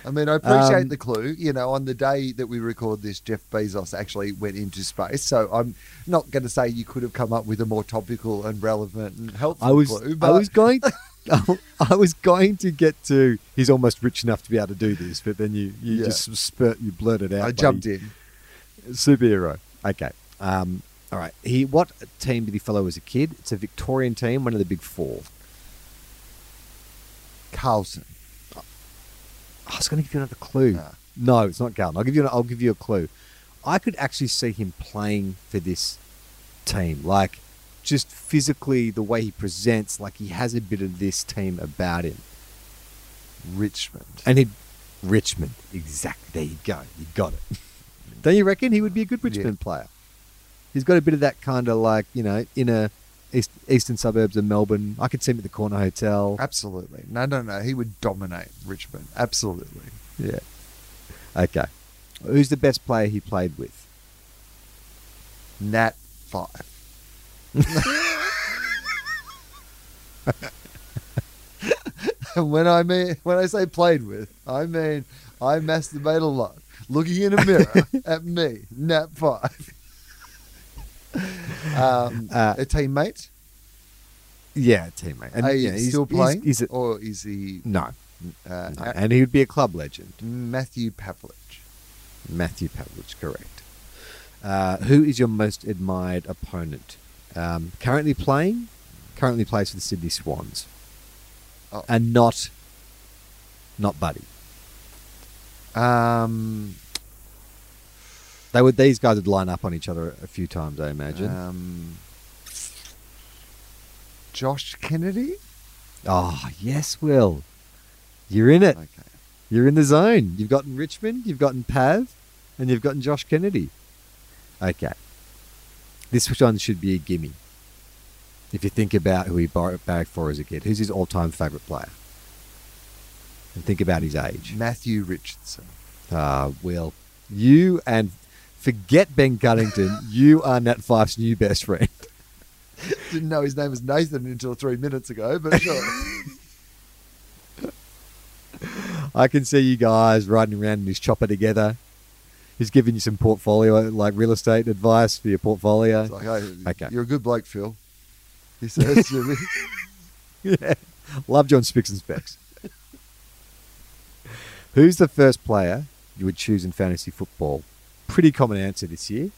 I mean, I appreciate Um, the clue. You know, on the day that we record this, Jeff Bezos actually went into space. So I'm not going to say you could have come up with a more topical and relevant and helpful I was clue. I was going I was going to get to he's almost rich enough to be able to do this, but then you you Yeah. just spurt you blurted out. I buddy. jumped in. Superhero. Okay. Um, all right. He what team did he follow as a kid? It's a Victorian team, one of the big four. Carlton. I was going to give you another clue. Nah. No, it's not Carlton. I'll give you. An, I'll give you a clue. I could actually see him playing for this team, like just physically the way he presents, like he has a bit of this team about him. Richmond. And he, Richmond, exactly. There you go. You got it. Don't you reckon he would be a good Richmond player? He's got a bit of that kind of like you know inner east, eastern suburbs of Melbourne. I could see him at the corner hotel. Absolutely. No, no, no. He would dominate Richmond. Absolutely. Yeah. Okay. Who's the best player he played with? Nat Fyfe. when I mean when I say played with, I mean I masturbate a lot, looking in a mirror at me, Nat Fyfe. Um, Uh, a teammate. Yeah, teammate. And Are yeah, you he's- still playing, He's, a- or is he no, uh, no, a- and he would be a club legend. Matthew Pavlich? Matthew Pavlich, correct. Uh, who is your most admired opponent? Um, currently playing, currently plays for the Sydney Swans, Oh. and not, not Buddy. Um, They would. These guys would line up on each other a few times, I imagine. um, Josh Kennedy. oh yes, Will, you're in it. Okay. You're in the zone. You've gotten Richmond, you've gotten Pav, and you've gotten Josh Kennedy. Okay. This one should be a gimme. If you think about who he bagged for as a kid, who's his all-time favourite player? And think about his age. Matthew Richardson. Ah, Will, you and forget Ben Cunnington. you are Nat Fyfe's new best friend. Didn't know his name was Nathan until three minutes ago, but sure. I can see you guys riding around in his chopper together. He's giving you some portfolio, like real estate advice for your portfolio. It's like, hey, Okay. you're a good bloke, Phil. He says yeah. Love John Spicks and Specks. Who's the first player you would choose in fantasy football? Pretty common answer this year.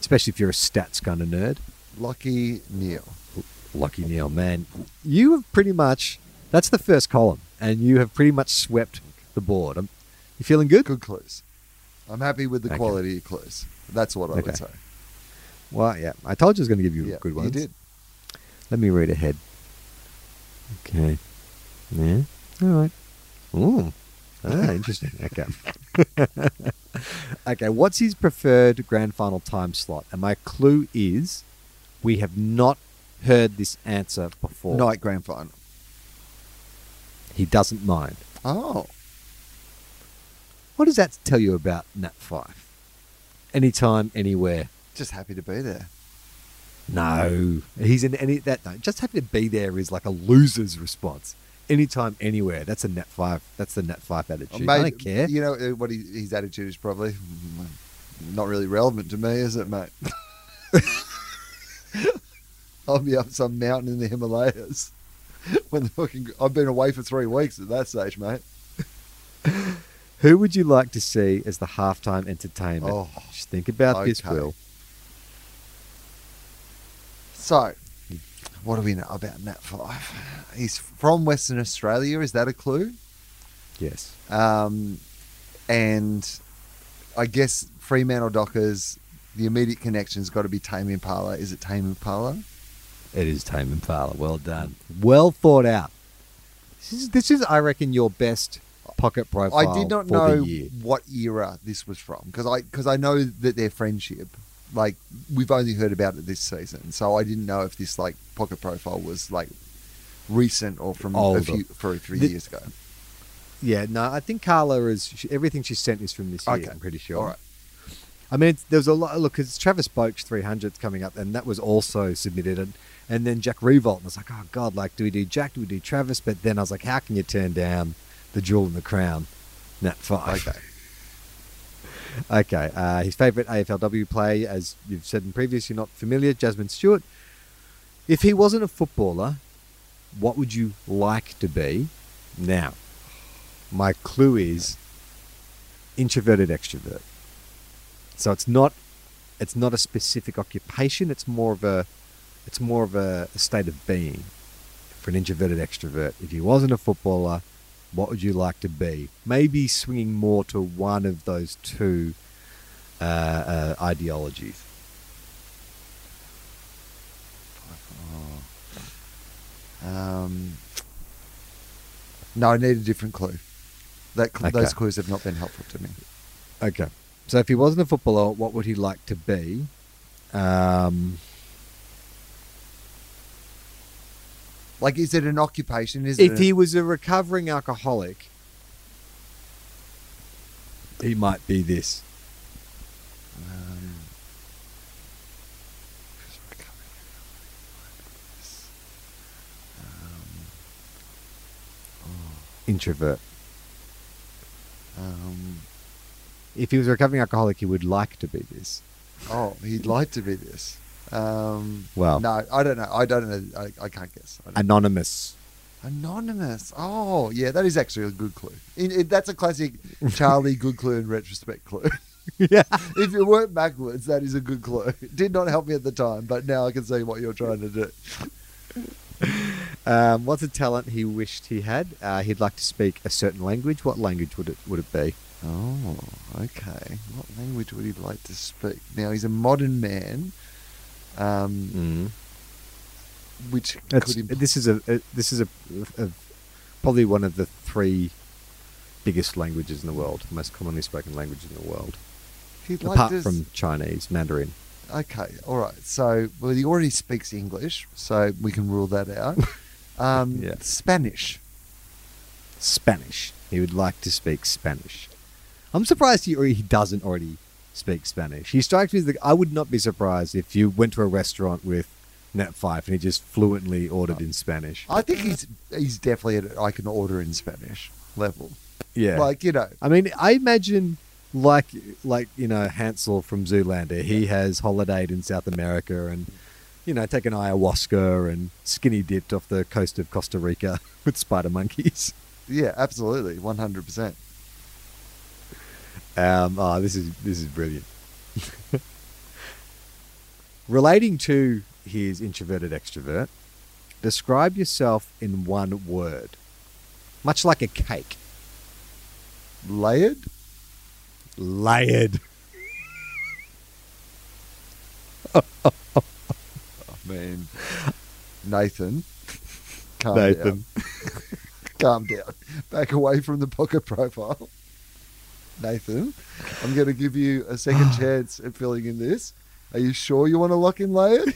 Especially if you're a stats kind of nerd. Lachie Neale. Lachie Neale, man. You have pretty much, that's the first column, and you have pretty much swept the board. Um you feeling good? Good clues. I'm happy with the Okay. quality of clues. That's what I Okay. would say. Well, yeah. I told you I was going to give you Yeah, good one. you did. Let me read ahead. Okay. Yeah. All right. Ooh. Ah, interesting. Okay. okay. What's his preferred grand final time slot? And my clue is, we have not heard this answer before. Night grand final. He doesn't mind. Oh. What does that tell you about Nat Fyfe? Anytime, anywhere. Just happy to be there. No, he's in any that. No, just happy to be there is like a loser's response. Anytime, anywhere. That's a Nat Fyfe. That's the Nat Fyfe attitude. I Mate, don't care. You know uh, what he, his attitude is probably mm, not really relevant to me, is it, mate? I'll be up some mountain in the Himalayas when the fucking I've been away for three weeks at that stage, mate. Who would you like to see as the halftime entertainment? Oh, Just think about this, okay. Will. So, what do we know about Nat Fyfe? He's from Western Australia. Is that a clue? Yes. Um, and I guess Fremantle Dockers, the immediate connection's got to be Tame Impala. Is it Tame Impala? It is Tame Impala. Well done. Well thought out. This is, this is I reckon, your best pocket profile I did not know year. what era this was from because I because I know that their friendship, like we've only heard about it this season, so I didn't know if this like pocket profile was like recent or from a few for a few The- years ago. Yeah, no, I think Carla is she, everything she sent is from this year. Okay. I'm pretty sure. All right. I mean, it's- there's a lot. Look, it's Travis Boak's 300 coming up, and that was also submitted. And, and then Jack Riewoldt, and I was like, oh god, like, do we do Jack? Do we do Travis? But then I was like, how can you turn down the jewel in the crown, Nat Fyfe? Okay. Okay. Uh, his favourite AFLW play, as you've said in previous, you're not familiar, Jasmine Stewart. If he wasn't a footballer, what would you like to be? Now, my clue is introverted extrovert. So it's not it's not a specific occupation, it's more of a it's more of a, a state of being for an introverted extrovert. If he wasn't a footballer, what would you like to be? Maybe swinging more to one of those two uh, uh, ideologies. Um, no, I need a different clue. That cl- those clues have not been helpful to me. Okay. So if he wasn't a footballer, what would he like to be? Um, Like, is it an occupation? Is it if a- he was a recovering alcoholic, he might be this. Um, introvert? Um, If he was a recovering alcoholic, he would like to be this. oh, he'd like to be this. Um, Well- no, I don't know. I don't know. I, I can't guess. I Anonymous. Anonymous. Oh, yeah, that is actually a good clue. It, that's a classic Charlie good clue in retrospect clue. yeah. if you work backwards, that is a good clue. It did not help me at the time, but now I can see what you're trying to do. Um, what's a talent he wished he had? Uh, he'd like to speak a certain language. What language would it would it be? Oh, okay. What language would he like to speak? Now he's a modern man, um, which could imp- this is a, a this is a, a probably one of the three biggest languages in the world, most commonly spoken language in the world, like apart to s- from Chinese, Mandarin. Okay, all right. So, well, he already speaks English, so we can rule that out. Um, Yeah. Spanish. Spanish. He would like to speak Spanish. I'm surprised he or he doesn't already speak Spanish. He strikes me as the, I would not be surprised if you went to a restaurant with Nat Fyfe and he just fluently ordered in Spanish. I think he's he's definitely at I can order in Spanish level. Yeah. Like you know, I mean, I imagine like like you know Hansel from Zoolander. He has holidayed in South America and you know taken ayahuasca and skinny dipped off the coast of Costa Rica with spider monkeys. yeah, absolutely, one hundred percent. Um, oh, this is this is brilliant. Relating to his introverted extrovert, describe yourself in one word, much like a cake. Layered. Layered. Oh, man, Nathan, calm Nathan. down. calm down. Back away from the pocket profile. Nathan, I'm going to give you a second chance at filling in this. Are you sure you want to lock in layered?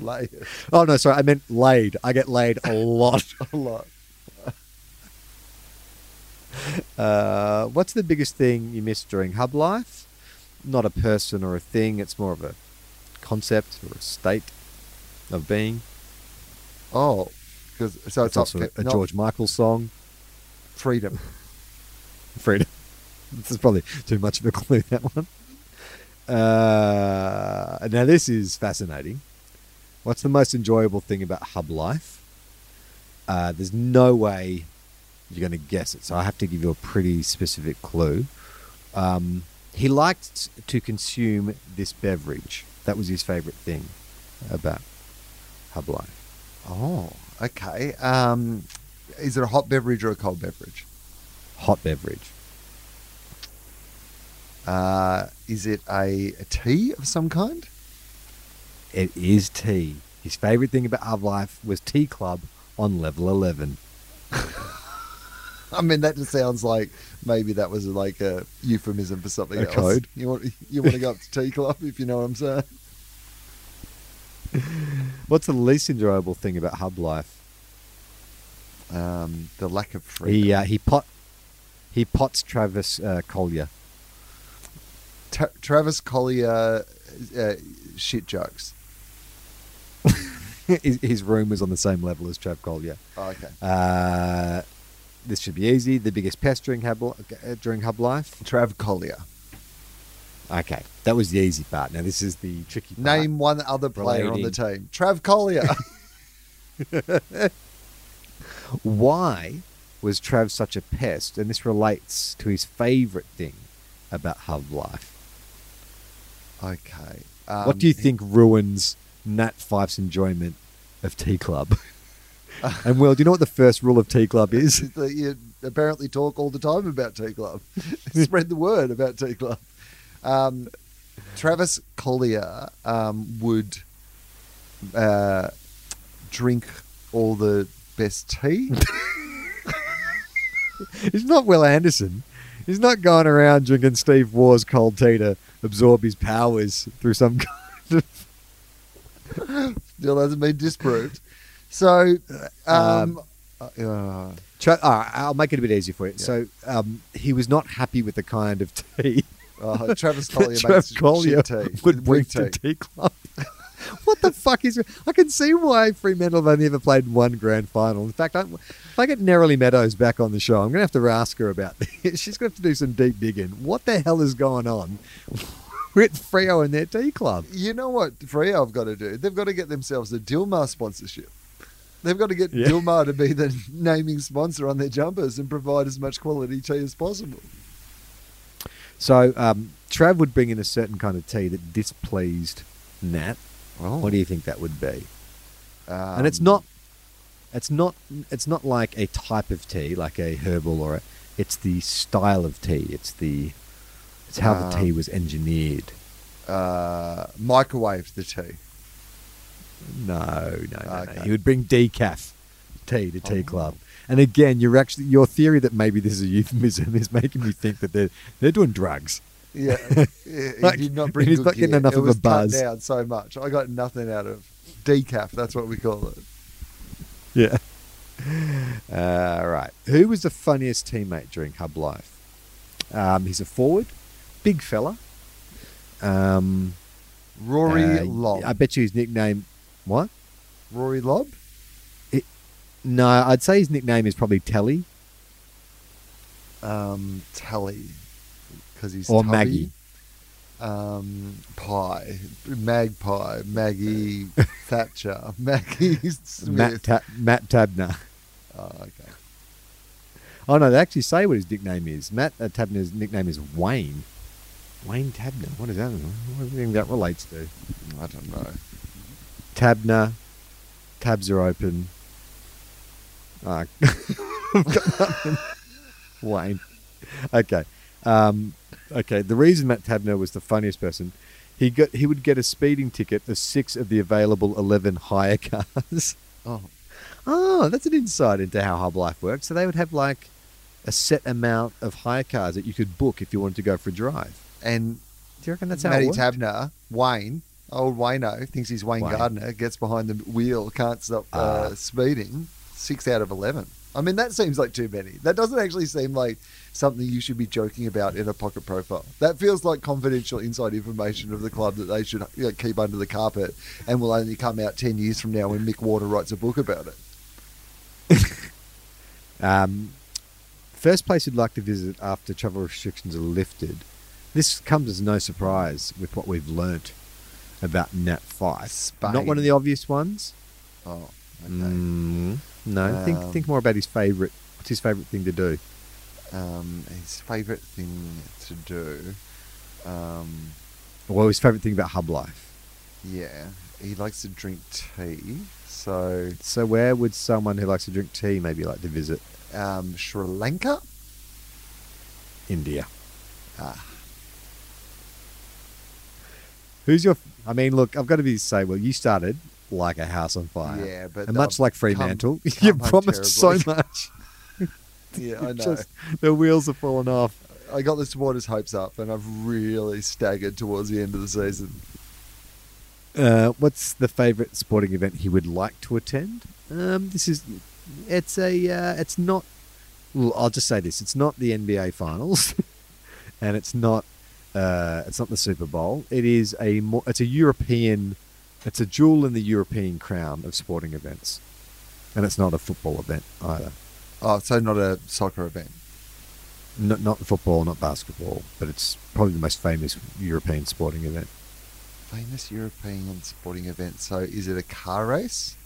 layered. Oh no, sorry, I meant laid. I get laid a lot. A lot. Uh, what's the biggest thing you missed during hub life? Not a person or a thing. It's more of a concept or a state of being. Oh, because so it's it's, also not, a George Michael song. freedom. Freedom. this is probably too much of a clue. That one. Uh, now this is fascinating. What's the most enjoyable thing about hub life? Uh, there's no way you're going to guess it, so I have to give you a pretty specific clue. Um, he liked to consume this beverage. That was his favorite thing about hub life. Oh, okay. Um, is it a hot beverage or a cold beverage? Hot beverage. Uh, is it a, a tea of some kind? It is tea. His favorite thing about hub life was tea club on level 11. I mean, that just sounds like maybe that was like a euphemism for something A else. code. You want you want to go up to tea club if you know what I'm saying? What's the least enjoyable thing about hub life? Um, the lack of freedom. He uh, he pot he pots Travis uh, Colyer. Tra- Travis Colyer uh, shit jokes. his, his room was on the same level as Trav Colyer. Oh, okay. Uh, this should be easy. The biggest pest during hub uh, during hub life. Trav Colyer. Okay, that was the easy part. Now this is the tricky part. Name one other player on the team. Trav Colyer. Why was Trav such a pest? And this relates to his favourite thing about hub life. okay. Um, what do you think ruins Nat Fyfe's enjoyment of Tea Club? and Will, do you know what the first rule of Tea Club is? you apparently talk all the time about Tea Club. Spread the word about Tea Club. Um, Travis Colyer um, would uh, drink all the best tea. He's not Will Anderson. He's not going around drinking Steve Waugh's cold tea to absorb his powers through some kind of. Still hasn't been disproved. So, um, uh, Tra- right, I'll make it a bit easier for you. So um, he was not happy with the kind of tea uh, Travis Colyer makes Colyer shit tea. would bring to Tea Club. What the fuck is? I can see why Fremantle have only ever played one grand final. In fact, I, if I get Nerily Meadows back on the show, I'm going to have to ask her about this. She's going to have to do some deep digging. What the hell is going on with Freo and their tea club? You know what Freo have got to do? They've got to get themselves a Dilmah sponsorship. They've got to get Yeah. Dilmah to be the naming sponsor on their jumpers and provide as much quality tea as possible. So um, Trav would bring in a certain kind of tea that displeased Nat. Oh. What do you think that would be? Um, and it's not, it's not, it's not like a type of tea, like a herbal or a. It's the style of tea. It's the, it's how the tea Um, was engineered. uh, microwave the tea. No, no, no, no. He would bring decaf tea to tea Oh. club. And again, you're actually your theory that maybe this is a euphemism is making me think that they're they're doing drugs. Yeah, yeah he did not bring he's not getting gear. enough it of a buzz. down so much. I got nothing out of decaf. That's what we call it. Yeah. Uh, right. Who was the funniest teammate during Hub Life? Um, he's a forward, big fella. Um, Rory uh, Lobb. I bet you his nickname. What? Rory Lobb. No, I'd say his nickname is probably Telly Um, Tally, because he's or tubby. Maggie. Um, Pie, Magpie, Maggie Thatcher, Maggie Smith. Matt, Ta- Matt Taberner. oh, okay. Oh no, they actually say what his nickname is. Matt uh, Taberner's nickname is Wayne. Wayne Taberner. What is that? What do you think that relates to? I don't know. Tabner. Tabs are open. Nothing. Wayne. Okay. Um, okay. The reason Matt Taberner was the funniest person, he got he would get a speeding ticket of six of the available eleven hire cars. Oh, Oh, that's an insight into how Hub Life works. So they would have like a set amount of hire cars that you could book if you wanted to go for a drive. and Do you reckon that's how Matty it worked? Taberner, Wayne, old Wayno, thinks he's Wayne, Wayne. Gardner, gets behind the wheel, can't stop uh, Ah. speeding. Six out of 11. I mean, that seems like too many. That doesn't actually seem like something you should be joking about in a pocket profile. That feels like confidential inside information of the club that they should you know, keep under the carpet and will only come out 10 years from now when Mick Warner writes a book about it. Um, first place you'd like to visit after travel restrictions are lifted. This comes as no surprise with what we've learnt about Nat Fyfe. Spain. Not one of the obvious ones. Oh, okay. Mm, no, think Um, think more about his favourite. What's his favourite thing to do? Um, his favourite thing to do, um, Well, his favourite thing about Hub Life. yeah, he likes to drink tea. So So, where would someone who likes to drink tea maybe like to visit? um, Sri Lanka. India. Ah, Who's your? I mean, look, I've got to be say, well, you started like a house on fire. Yeah, but and much like come- Fremantle, you come home promised so much. yeah, I know. Just the wheels are falling off. I got the supporters' hopes up, and I've really staggered towards the end of the season. Uh, what's the favourite sporting event he would like to attend? Um, this is, it's a, uh, it's not. Well, I'll just say this: it's not the NBA Finals, and it's not, uh, it's not the Super Bowl. It is a, more, it's a European, it's a jewel in the European crown of sporting events, and it's not a football event either. Oh, so not a soccer event. Not, not football, not basketball, but it's probably the most famous European sporting event. Famous European sporting event. So, is it a car race?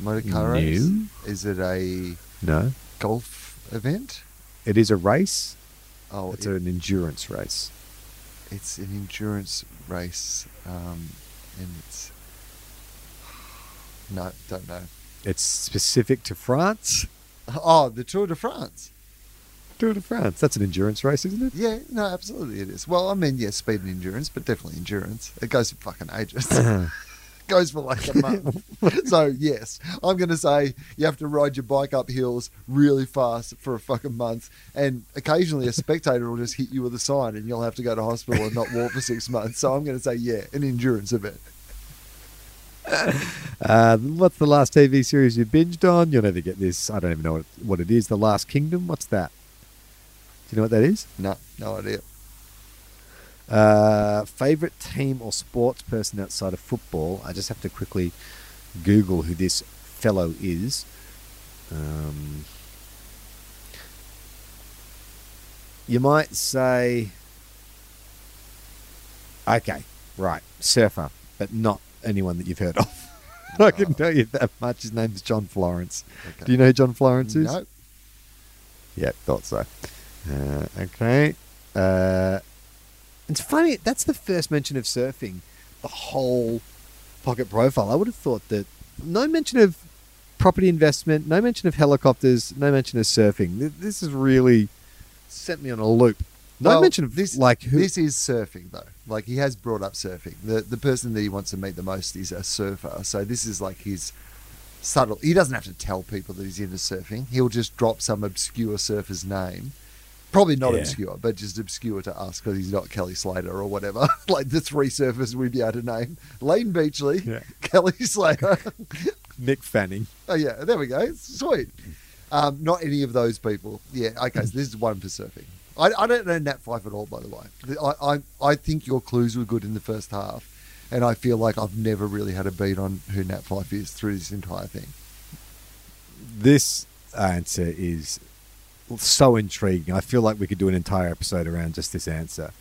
Motor car No. race? Is it a No, golf event? it is a race. Oh, It's it- an endurance race. it's an endurance race, um, and it's no, don't know. It's specific to France. Oh, the Tour de France. Tour de France. That's an endurance race, isn't it? Yeah, no, absolutely it is. Well, I mean, yeah, speed and endurance, but definitely endurance. It goes for fucking ages. goes for like a month. so yes, I'm going to say you have to ride your bike up hills really fast for a fucking month, and occasionally a spectator will just hit you with a sign, and you'll have to go to hospital and not walk for six months. So I'm going to say yeah, an endurance event. Uh, what's the last TV series you binged on? You'll never get this. I don't even know what, what it is. The Last Kingdom. What's that? Do you know what that is? No, no idea. Uh, favorite team or sports person outside of football? I just have to quickly Google who this fellow is. Um, you might say, okay, right, surfer, but not anyone that you've heard of. I can tell you that much. His name's John Florence. Okay. Do you know who John Florence is? No. Yeah, thought so. Uh, okay. Uh, it's funny. That's the first mention of surfing. The whole pocket profile. I would have thought that no mention of property investment, no mention of helicopters, no mention of surfing. This has really sent me on a loop. No Well, mention of this. like who. This is surfing though. Like he has brought up surfing. The the person that he wants to meet the most is a surfer. So this is like his subtle. He doesn't have to tell people that he's into surfing. He'll just drop some obscure surfer's name. Probably not Yeah. obscure, but just obscure to us because he's not Kelly Slater or whatever. like the three surfers we'd be able to name: Layne Beachley, Yeah. Kelly Slater. Mick Fanning. oh yeah, there we go. Sweet. Um, not any of those people. Yeah. Okay. So this is one for surfing. I, I don't know Nat Fyfe at all, by the way. I, I I think your clues were good in the first half, and I feel like I've never really had a beat on who Nat Fyfe is through this entire thing. This answer is so intriguing. I feel like we could do an entire episode around just this answer.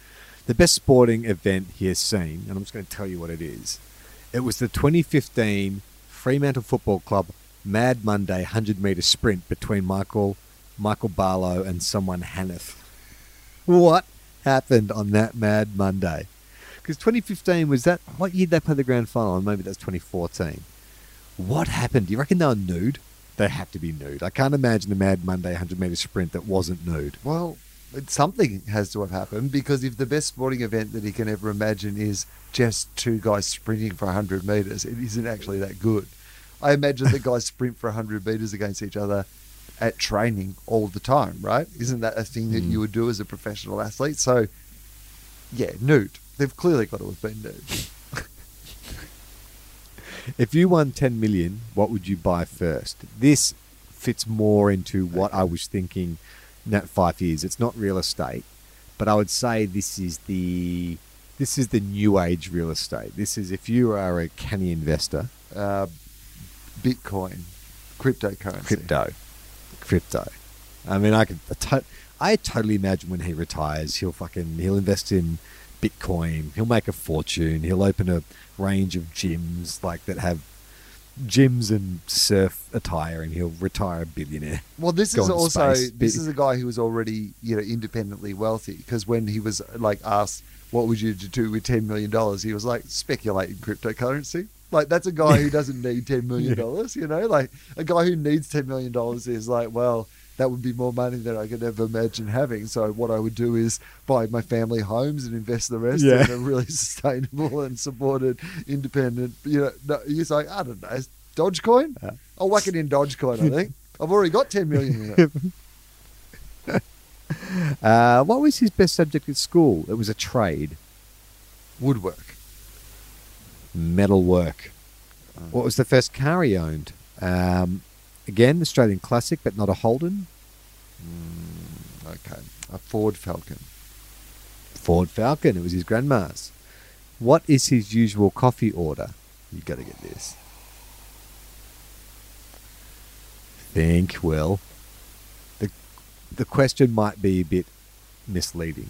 The best sporting event he has seen, and I'm just going to tell you what it is. It was the 2015 Fremantle Football Club Mad Monday 100 meter sprint between Michael Michael Barlow and someone Hanneth. What happened on that Mad Monday? Because 2015 was that what year did they play the grand final? And Maybe that's 2014. What happened? Do you reckon they were nude? They have to be nude. I can't imagine a Mad Monday 100 meter sprint that wasn't nude. Well, something has to have happened because if the best sporting event that he can ever imagine is just two guys sprinting for 100 meters, it isn't actually that good. I imagine the guys sprint for 100 meters against each other at training all the time, right? Isn't that a thing that Mm. you would do as a professional athlete? So, yeah, nude. They've clearly got to have been nude. If you won 10 million, what would you buy first? This fits more into what I was thinking Nat five years. It's not real estate, but I would say this is the this is the new age real estate. This is if you are a canny investor, Uh, Bitcoin, cryptocurrency. crypto, crypto. I mean, I could I to- I totally imagine when he retires, he'll fucking he'll invest in Bitcoin. He'll make a fortune. He'll open a range of gyms like that have gyms and surf attire, and he'll retire a billionaire. Well, this go is also space. this is a guy who was already you know independently wealthy because when he was like asked what would you do with ten million dollars, he was like speculate in cryptocurrency. Like that's a guy who doesn't need ten million dollars. You know, like a guy who needs ten million dollars is like, well, that would be more money than I could ever imagine having. So what I would do is buy my family homes and invest the rest Yeah. in a really sustainable and supported independent. You know, no, he's like, I don't know, Dogecoin. Yeah. I'll whack it in Dogecoin. I think I've already got ten million in it. Uh, what was his best subject at school? It was a trade, Woodwork. Metalwork. What was the first car he owned? Um, again, Australian classic, but not a Holden. Okay, a Ford Falcon. Ford Falcon. It was his grandma's. What is his usual coffee order? You got to get this. Think, Will. The the question might be a bit misleading.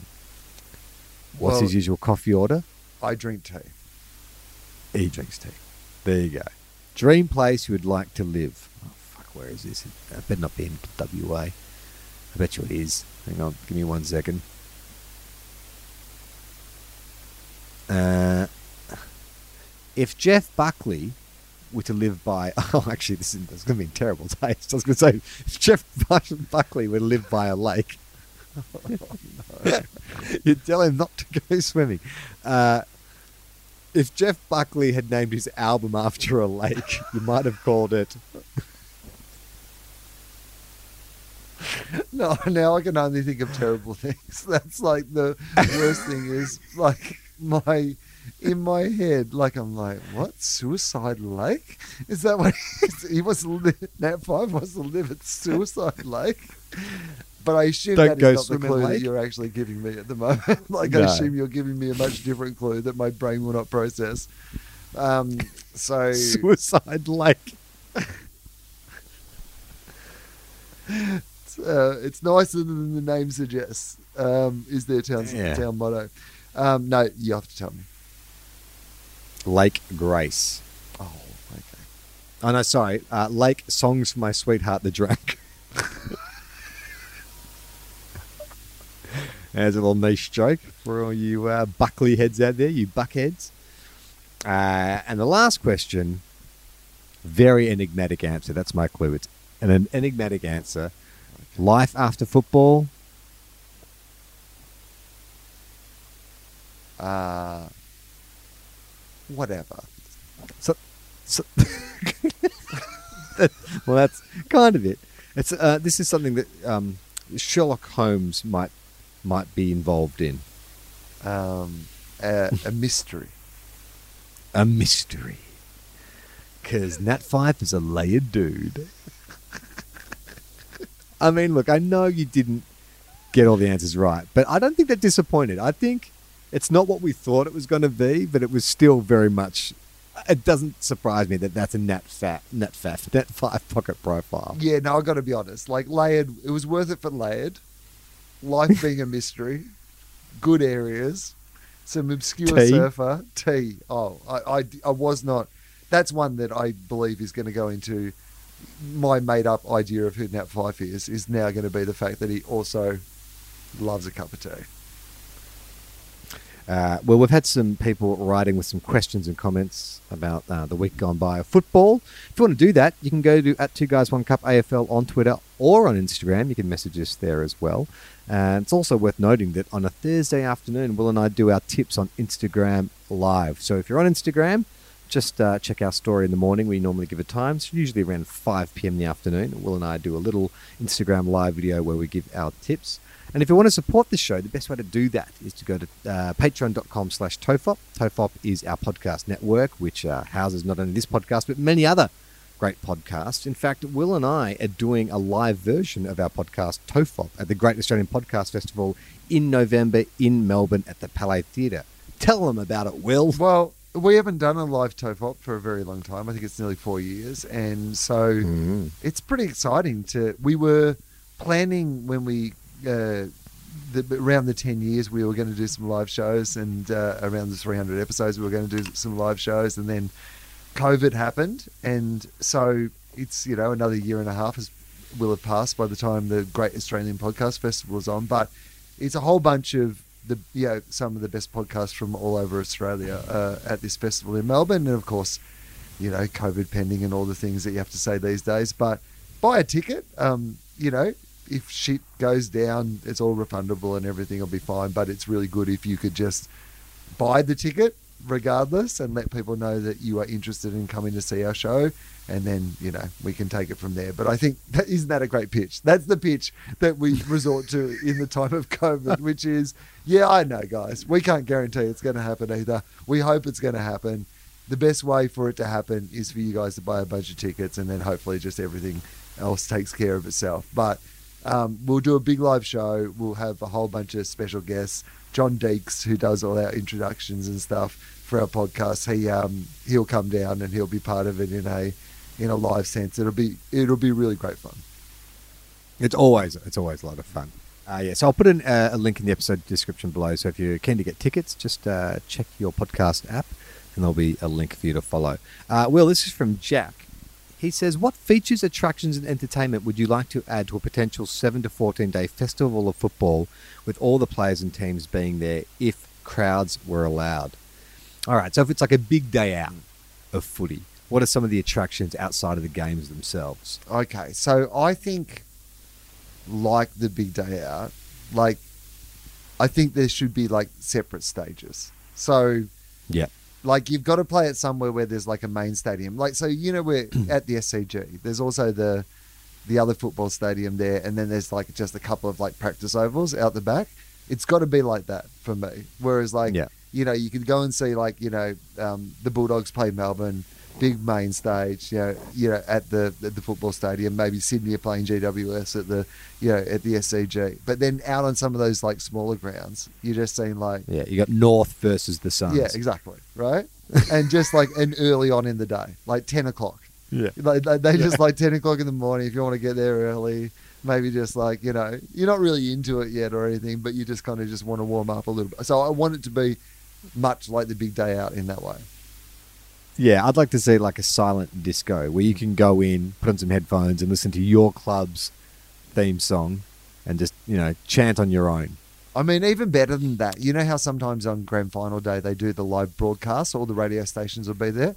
What's Well- his usual coffee order? I drink tea. He drinks tea. There you go. Dream place you would like to live. Oh fuck, where is this? It better not be in WA. I bet you it is. Hang on, give me one second. Uh, if Jeff Buckley were to live by, oh, actually, this is, this is going to be in terrible taste. I was going to say, if Jeff Buckley were to live by a lake, you'd tell him not to go swimming. Uh, if Jeff Buckley had named his album after a lake, you might have called it. No, now I can only think of terrible things. That's like the worst thing is like my in my head. Like I'm like, what Suicide Lake? Is that what he, wants? Nat Fyfe was to live at Suicide Lake. But I assume Don't that is not the clue that you're actually giving me at the moment. like No. I assume you're giving me a much different clue that my brain will not process. Um, so Suicide Lake. uh, it's nicer than the name suggests. Um, is their town Yeah. town motto? Um, no, you have to tell me. Lake Grace. Oh, okay. Oh no, sorry. Uh, Lake Songs for My Sweetheart the Drunk. There's a little niche joke for all you uh, Buckley heads out there, you buckheads. Uh, and the last question, very enigmatic answer. That's my clue. It's an enigmatic answer. Life after football. Uh, whatever. So, so well, that's kind of it. It's uh, this is something that um, Sherlock Holmes might might be involved in. Um, a, a mystery. A mystery. Because Nat Fyfe is a layered dude. I mean, look, I know you didn't get all the answers right, but I don't think they're disappointed. I think it's not what we thought it was going to be, but it was still very much. It doesn't surprise me that that's a Nat Fat, Nat Fat, Nat Fyfe pocket profile. Yeah, no, I got to be honest. Like layered, it was worth it for layered. Life being a mystery, good areas, some obscure Tea. surfer. tea. Oh, I, I, I was not. That's one that I believe is going to go into my made-up idea of who Nat Fyfe is. Is now going to be the fact that he also loves a cup of tea. Uh, well, we've had some people writing with some questions and comments about uh, the week gone by of football. If you want to do that, you can go to at Two Guys One Cup AFL on Twitter or on Instagram. You can message us there as well. And it's also worth noting that on a Thursday afternoon, Will and I do our tips on Instagram live. So if you're on Instagram, just uh, check our story in the morning. We normally give a time. It's usually around 5 p.m. in the afternoon. Will and I do a little Instagram live video where we give our tips. And if you want to support the show, the best way to do that is to go to uh, patreon.com slash tofop. Tofop is our podcast network, which uh, houses not only this podcast, but many other great podcast. In fact, Will and I are doing a live version of our podcast, Tofop, at the Great Australian Podcast Festival in November in Melbourne at the Palais Theatre. Tell them about it, Will. Well, we haven't done a live Tofop for a very long time. I think it's nearly four years, and so Mm. it's pretty exciting to. We were planning when we uh, the, around the ten years we were going to do some live shows, and uh, around the three hundred episodes we were going to do some live shows, and then COVID happened, and so it's you know another year and a half has will have passed by the time the Great Australian Podcast Festival is on, but it's a whole bunch of the you know some of the best podcasts from all over Australia uh, at this festival in Melbourne, and of course, you know, COVID pending and all the things that you have to say these days. But buy a ticket. Um, you know, if shit goes down, it's all refundable and everything will be fine. But it's really good if you could just buy the ticket regardless and let people know that you are interested in coming to see our show and then you know we can take it from there. But i think that isn't that a great pitch? That's the pitch that we resort to in the time of covid which is yeah i know guys we can't guarantee it's going to happen either. We hope it's going to happen. The best way for it to happen is for you guys to buy a bunch of tickets and then hopefully just everything else takes care of itself. But um, we'll do a big live show. We'll have a whole bunch of special guests John Deeks, who does all our introductions and stuff for our podcast, he um, he'll come down and he'll be part of it in a in a live sense. It'll be it'll be really great fun. It's always it's always a lot of fun. Uh, yeah, so I'll put in, uh, a link in the episode description below. So if you're keen to get tickets, just uh, check your podcast app, and there'll be a link for you to follow. Uh, Will, this is from Jack. He says, "What features, attractions, and entertainment would you like to add to a potential seven to fourteen day festival of football, with all the players and teams being there, if crowds were allowed?" All right, so if it's like a big day out of footy, what are some of the attractions outside of the games themselves? Okay, so I think like the big day out, like I think there should be like separate stages. So Yeah. Like you've got to play it somewhere where there's like a main stadium. Like so, you know, we're at the SCG. There's also the the other football stadium there, and then there's like just a couple of like practice ovals out the back. It's got to be like that for me. Whereas like Yeah. you know, you could go and see like you know um, the Bulldogs play Melbourne. Big main stage, you know, you know, at the at the football stadium. Maybe Sydney are playing GWS at the, you know, at the SCG. But then out on some of those like smaller grounds, you're just seeing like, Yeah, you got North versus the Suns. yeah, exactly, right, and just like and early on in the day, like ten o'clock. Yeah. Like they, they just like ten o'clock in the morning. If you want to get there early, maybe just like you know, you're not really into it yet or anything, but you just kind of just want to warm up a little bit. So I want it to be much like the big day out in that way. Yeah, I'd like to see like a silent disco where you can go in, put on some headphones, and listen to your club's theme song, and just you know chant on your own. I mean, even better than that. You know how sometimes on grand final day they do the live broadcast, all the radio stations will be there.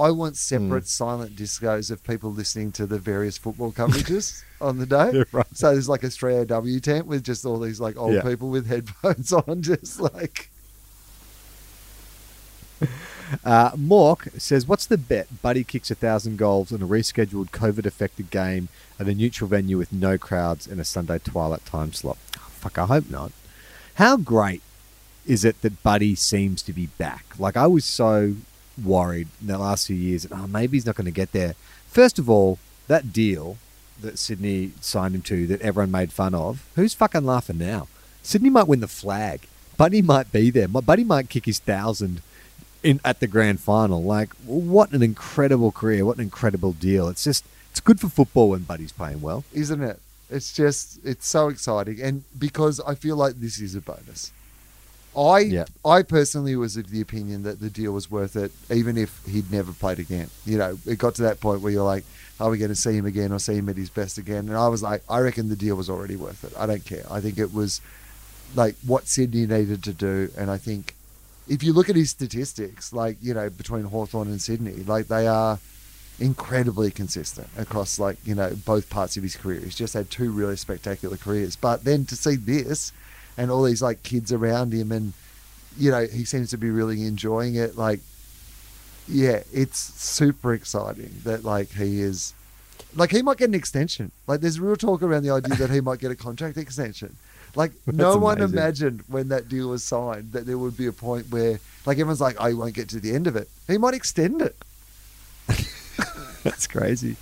I want separate hmm. silent discos of people listening to the various football coverages on the day. Yeah, right. So there's like a 3AW tent with just all these like old Yeah. people with headphones on, just like Uh, Mork says, "What's the bet? Buddy kicks a thousand goals in a rescheduled COVID-affected game at a neutral venue with no crowds in a Sunday twilight time slot." Oh, fuck, I hope not. How great is it that Buddy seems to be back? Like I was so worried in the last few years that oh, maybe he's not going to get there. First of all, that deal that Sydney signed him to, that everyone made fun of, who's fucking laughing now? Sydney might win the flag. Buddy might be there. My Buddy might kick his thousand in at the grand final. Like, what an incredible career! What an incredible deal! It's just it's good for football when Buddy's playing well. isn't it? It's just it's so exciting, and because I feel like this is a bonus. I Yeah. I personally was of the opinion that the deal was worth it, even if he'd never played again. You know, it got to that point where you're like, are we going to see him again or see him at his best again? And I was like, I reckon the deal was already worth it. I don't care. I think it was like what Sydney needed to do, and I think if you look at his statistics, like you know, between Hawthorn and Sydney, like they are incredibly consistent across like you know both parts of his career. He's just had two really spectacular careers. But then to see this and all these like kids around him, and you know he seems to be really enjoying it. Like, yeah, it's super exciting that like he is. Like he might get an extension. Like there's real talk around the idea that he might get a contract extension. Like no one amazing. imagined when that deal was signed that there would be a point where like everyone's like, oh, won't get to the end of it. He might extend it. That's crazy.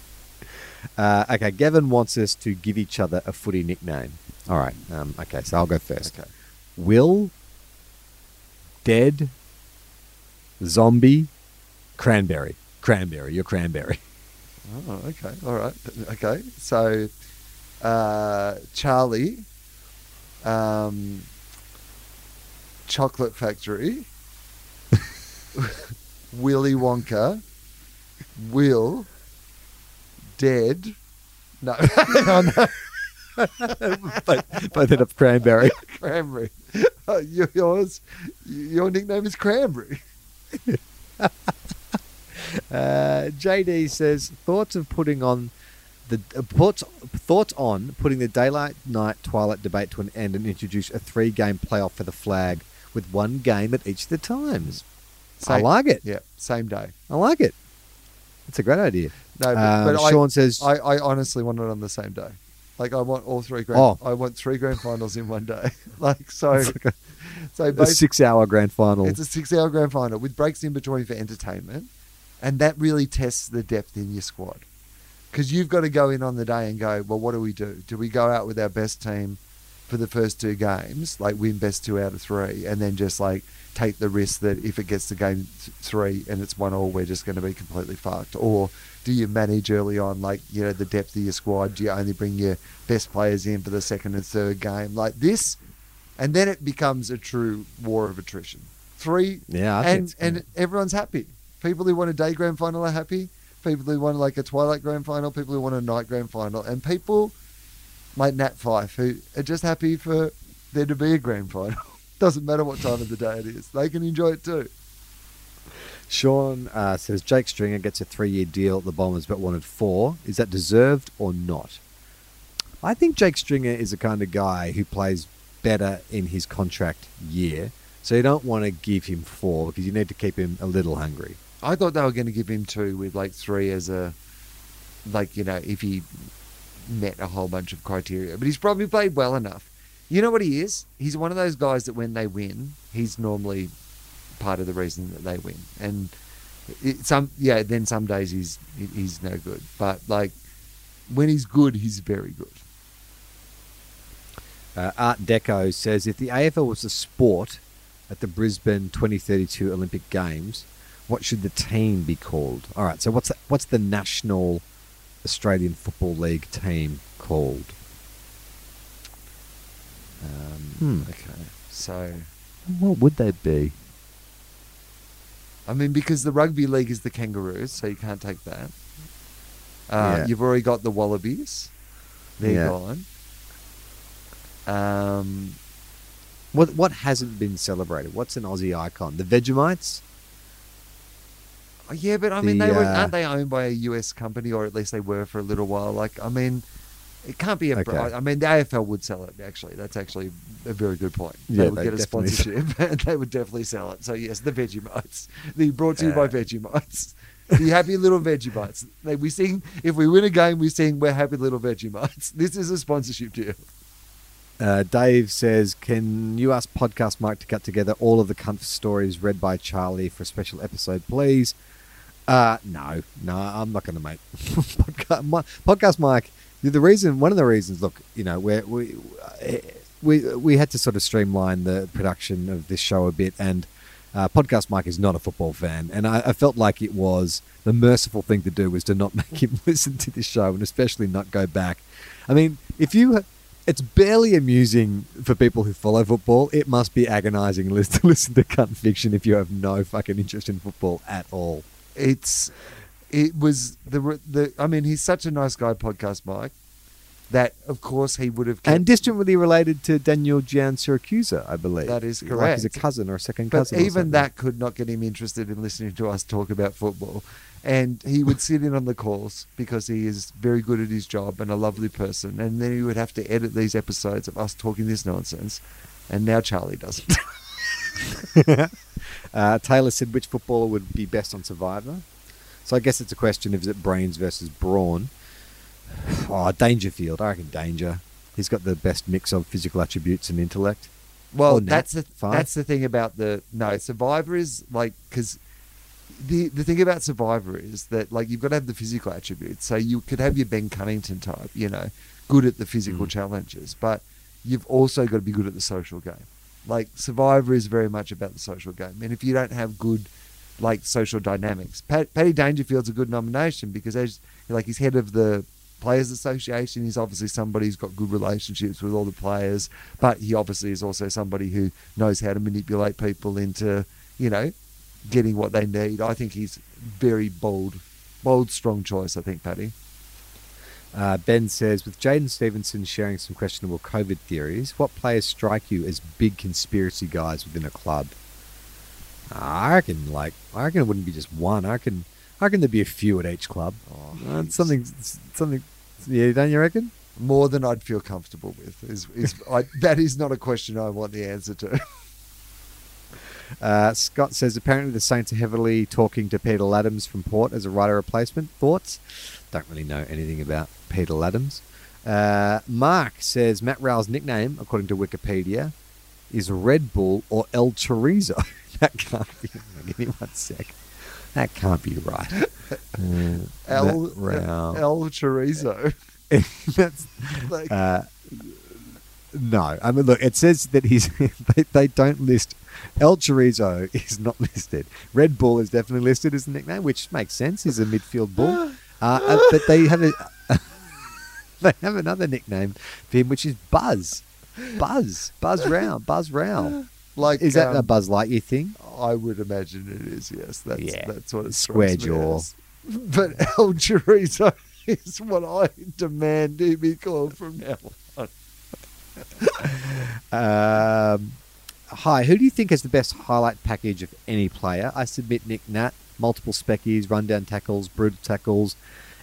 Uh, okay, Gavin wants us to give each other a footy nickname. All right. Um, okay, so I'll go first. Okay. Will, Dead, Zombie, Cranberry. Cranberry. You're Cranberry. Oh, okay. All right. Okay. So, uh, Charlie, um, Chocolate Factory, Willy Wonka, Will, Dead. No, no, both, both end up Cranberry. Cranberry. You- yours, your nickname is Cranberry. Uh, JD says thoughts of putting on the uh, thoughts thoughts on putting the daylight night twilight debate to an end and introduce a three game playoff for the flag with one game at each of the times. I like it. Yeah, same day. I like it. It's a great idea. No, but, Um, but I- Sean says I, I honestly want it on the same day. Like I want all three grand. Oh. I want three grand finals in one day. like so. like a, so a six hour grand final. it's a six-hour grand final with breaks in between for entertainment, and that really tests the depth in your squad. Because you've got to go in on the day and go, well, what do we do? Do we go out with our best team for the first two games, like win best two out of three, and then just like take the risk that if it gets to game th- three and it's one all, we're just going to be completely fucked? Or do you manage early on, like you know, the depth of your squad? Do you only bring your best players in for the second and third game, like this? And then it becomes a true war of attrition. Three yeah, and and everyone's happy. People who want a day grand final are happy. People who want like a twilight grand final. People who want a night grand final, and people like Nat Fyfe who are just happy for there to be a grand final. Doesn't matter what time of the day it is. They can enjoy it too. Sean uh, says Jake Stringer gets a three year deal at the Bombers but wanted four. Is that deserved or not? I think Jake Stringer is the kind of guy who plays better in his contract year. So you don't want to give him four because you need to keep him a little hungry. I thought they were going to give him two with like three as a like you know if he met a whole bunch of criteria, but he's probably played well enough. You know what he is? He's one of those guys that when they win, he's normally part of the reason that they win. And It, some yeah, then some days he's he's no good. But like when he's good, he's very good. Uh, Art Deco says if the AFL was a sport at the Brisbane 2032 Olympic Games, what should the team be called? All right, so what's the, what's the national Australian Football League team called? Um, Hmm. Okay, so What would they be? I mean, because the rugby league is the Kangaroos, so you can't take that. Uh, Yeah. You've already got the Wallabies. They're Yeah. gone. Um, What what hasn't been celebrated? What's an Aussie icon? The Vegemites? Oh, yeah, but I mean, The, they were, uh, aren't they owned by a US company, or at least they were for a little while? Like, I mean, it can't be a. Okay. I mean, the AFL would sell it. Actually, that's actually a very good point. Yeah, they would they get a sponsorship, and they would definitely sell it. So yes, the Vegemites. The brought to you by Uh. Vegemites. The happy little Vegemites. They, we sing if we win a game, we sing "We're happy little Vegemites." This is a sponsorship deal. Uh, Dave says, "Can you ask Podcast Mike to cut together all of the cunt stories read by Charlie for a special episode, please?" Uh, no, no, I'm not going to make podcast, Mi- podcast Mike. The reason, one of the reasons, look, you know, we're, we we we had to sort of streamline the production of this show a bit, and uh, podcast Mike is not a football fan, and I, I felt like it was the merciful thing to do was to not make him listen to this show, and especially not go back. I mean, if you it's barely amusing for people who follow football. It must be agonizing to listen to cunt fiction if you have no fucking interest in football at all. It's it was the the. I mean, he's such a nice guy, podcast Mike. That of course he would have. Kept, And distantly related to Daniel Gian Siracusa, I believe. That is correct. Like he's a cousin or a second But cousin. or even that could not get him interested in listening to us talk about football. And he would sit in on the calls because he is very good at his job and a lovely person. And then he would have to edit these episodes of us talking this nonsense. And now Charlie doesn't. Uh, Taylor said which footballer would be best on Survivor. So I guess it's a question of is it brains versus brawn? Oh, Dangerfield. I reckon Danger. He's got the best mix of physical attributes and intellect. Well, Nat, that's the fine. that's the thing about the no Survivor is like because the the thing about Survivor is that like you've got to have the physical attributes. So you could have your Ben Cunnington type, you know, good at the physical Mm. challenges, but you've also got to be good at the social game. Like Survivor is very much about the social game, and if you don't have good like social dynamics, Pat, Paddy Dangerfield's a good nomination because as like he's head of the Players Association. He's obviously somebody who's got good relationships with all the players, but he obviously is also somebody who knows how to manipulate people into, you know, getting what they need. I think he's very bold, bold, strong choice. I think Paddy. Uh, ben says, with Jaidyn Stephenson sharing some questionable COVID theories, what players strike you as big conspiracy guys within a club? I reckon, like, I reckon it wouldn't be just one. I reckon, I reckon there'd be a few at each club. Oh, Uh, something, something. Yeah, don't you reckon? more than I'd feel comfortable with. Is, is I, that is not a question I want the answer to. Uh, Scott says apparently the Saints are heavily talking to Peter Ladhams from Port as a rider replacement. Thoughts? Don't really know anything about Peter Ladhams. Uh, Mark says Matt Rowell's nickname, according to Wikipedia, is Red Bull or El Chorizo. that can't be. Give me one sec. That can't be right. Uh, El El Chorizo. That's Like, uh, no, I mean, look, it says that he's. they, they don't list. El Chorizo is not listed. Red Bull is definitely listed as the nickname, which makes sense. He's a midfield bull. Uh, uh, but they have a. they have another nickname for him, which is Buzz. Buzz. Buzz Round. Buzz Round. like Is that a um, Buzz Lightyear thing? I would imagine it is. Yes, that's Yeah. that's what it's Square jaw. as. But El Chorizo is what I demand he be called from now on. Um, hi, who do you think has the best highlight package of any player? I submit Nic Nat, multiple speckies, rundown tackles, brutal tackles,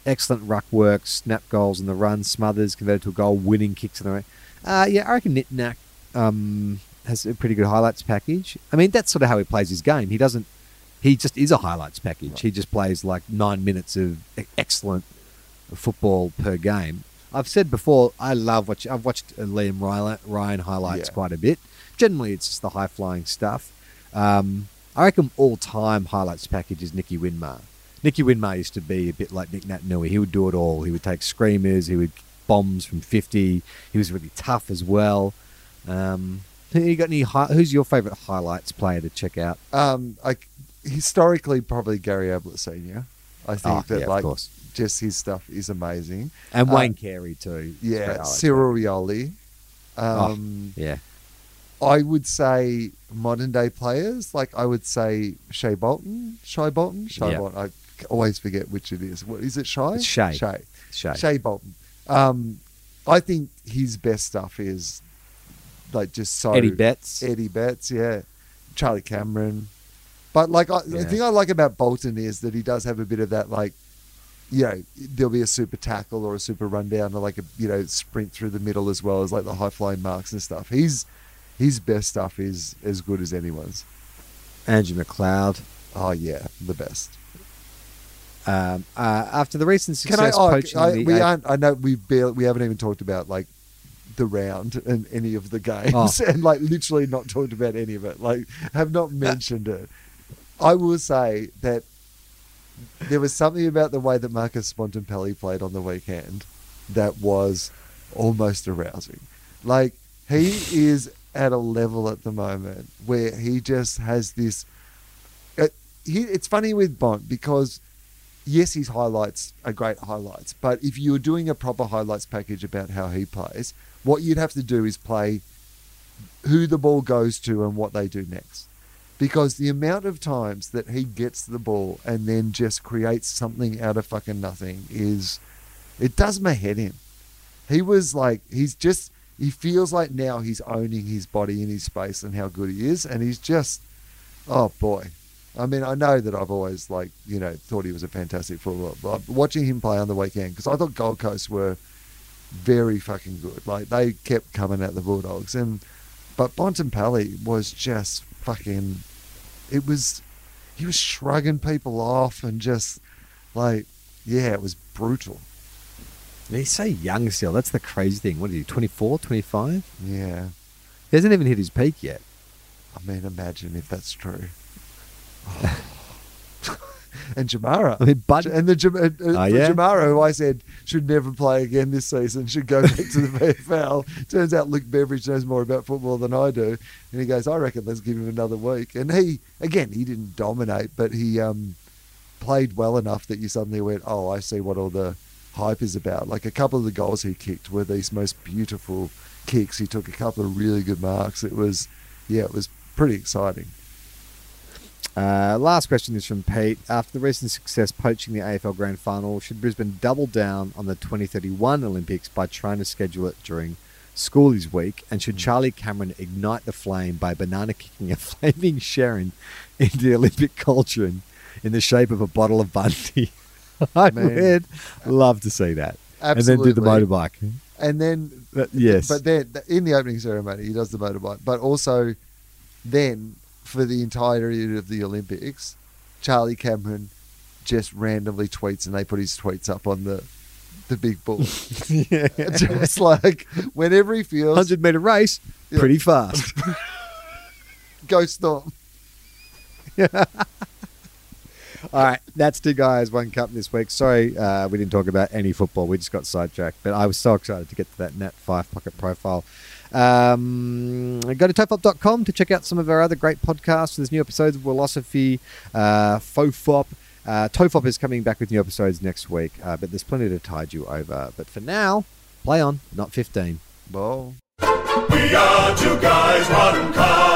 excellent ruck work, snap goals in the run, smothers, converted to a goal, winning kicks in the right. Uh, yeah, I reckon Nic Nat um, has a pretty good highlights package. I mean, that's sort of how he plays his game. He doesn't. He just is a highlights package. He just plays like nine minutes of excellent football per game. I've said before, I love watch. I've watched uh, Liam Ryan, Ryan highlights Yeah. quite a bit. Generally, it's just the high flying stuff. Um, I reckon all time highlights package is Nicky Winmar. Nicky Winmar used to be a bit like Nic Naitanui. He would do it all. He would take screamers. He would bombs from fifty. He was really tough as well. Um, you got any? Hi- who's your favourite highlights player to check out? Um, I, historically, probably Gary Ablett Senior. I think Oh, that yeah, like just his stuff is amazing. And Uh, Wayne Carey too. Yeah. Cyril Rioli. Um, Yeah. I would say modern day players, like I would say Shea Bolton, Shy Bolton, Shy Yeah. Bolton. I always forget which it is. What is it? Shy. It's Shea. Shay. Shay. Shea Bolton. Um, I think his best stuff is like just so Eddie Betts. Eddie Betts, yeah, Charlie Cameron. But like I, Yeah. the thing I like about Bolton is that he does have a bit of that like, you know, there'll be a super tackle or a super rundown or like a you know sprint through the middle as well as like the high flying marks and stuff. He's his best stuff is as good as anyone's. Andrew McLeod. Oh yeah, the best. Um, uh, after the recent Can I? success poaching I, the we aren't. I know we barely, we haven't even talked about like the round and any of the games, Oh. and like literally not talked about any of it. Like have not mentioned it. I will say that there was something about the way that Marcus Bontempelli played on the weekend that was almost arousing. Like he is at a level at the moment where he just has this. Uh, he, it's funny with Bont because yes, his highlights are great highlights, but if you were doing a proper highlights package about how he plays, what you'd have to do is play who the ball goes to and what they do next. Because the amount of times that he gets the ball and then just creates something out of fucking nothing is, it does my head in. He was like, he's just, he feels like now he's owning his body and his space and how good he is. And he's just, oh boy. I mean, I know that I've always like you know thought he was a fantastic footballer, but watching him play on the weekend because I thought Gold Coast were very fucking good. Like they kept coming at the Bulldogs, and but Bontempelli was just fucking. It was, he was shrugging people off and just like, yeah, it was brutal. He's so young still. That's the crazy thing. What is he, 24, 25? Yeah, He hasn't even hit his peak yet. I mean, imagine if that's true. and Jamarra. I mean, Bud, And the uh, Oh, yeah? Jamarra, who I said should never play again this season, should go back to the VFL. Turns out Luke Beveridge knows more about football than I do, and he goes, "I reckon let's give him another week." And he, again, he didn't dominate, but he um, played well enough that you suddenly went, "Oh, I see what all the hype is about." Like a couple of the goals he kicked were these most beautiful kicks. He took a couple of really good marks. It was, yeah, it was pretty exciting. Uh, last question is from Pete. After the recent success poaching the AFL Grand Final, should Brisbane double down on the 2031 Olympics by trying to schedule it during Schoolies Week? And should Charlie Cameron ignite the flame by banana kicking a flaming Sherrin into the Olympic culture in the shape of a bottle of Bundy? I Man. would love to see that. Absolutely. And then do the motorbike. And then That- yes. But then in the opening ceremony, he does the motorbike. But also, then for the entirety of the Olympics, Charlie Cameron just randomly tweets, and they put his tweets up on the the big bull. yeah. just like whenever he feels, 100 meter race, Yeah. pretty fast. go storm. All right, that's two guys, one cup this week. Sorry, uh, we didn't talk about any football. We just got sidetracked, but I was so excited to get to that Nat Fyfe Pocket profile. Um, go to tofop.com to check out some of our other great podcasts. There's new episodes of Philosophy, uh, Fofop. Uh, Tofop is coming back with new episodes next week, uh, but there's plenty to tide you over. But for now, play on, not 15. Well. We are two guys, one car.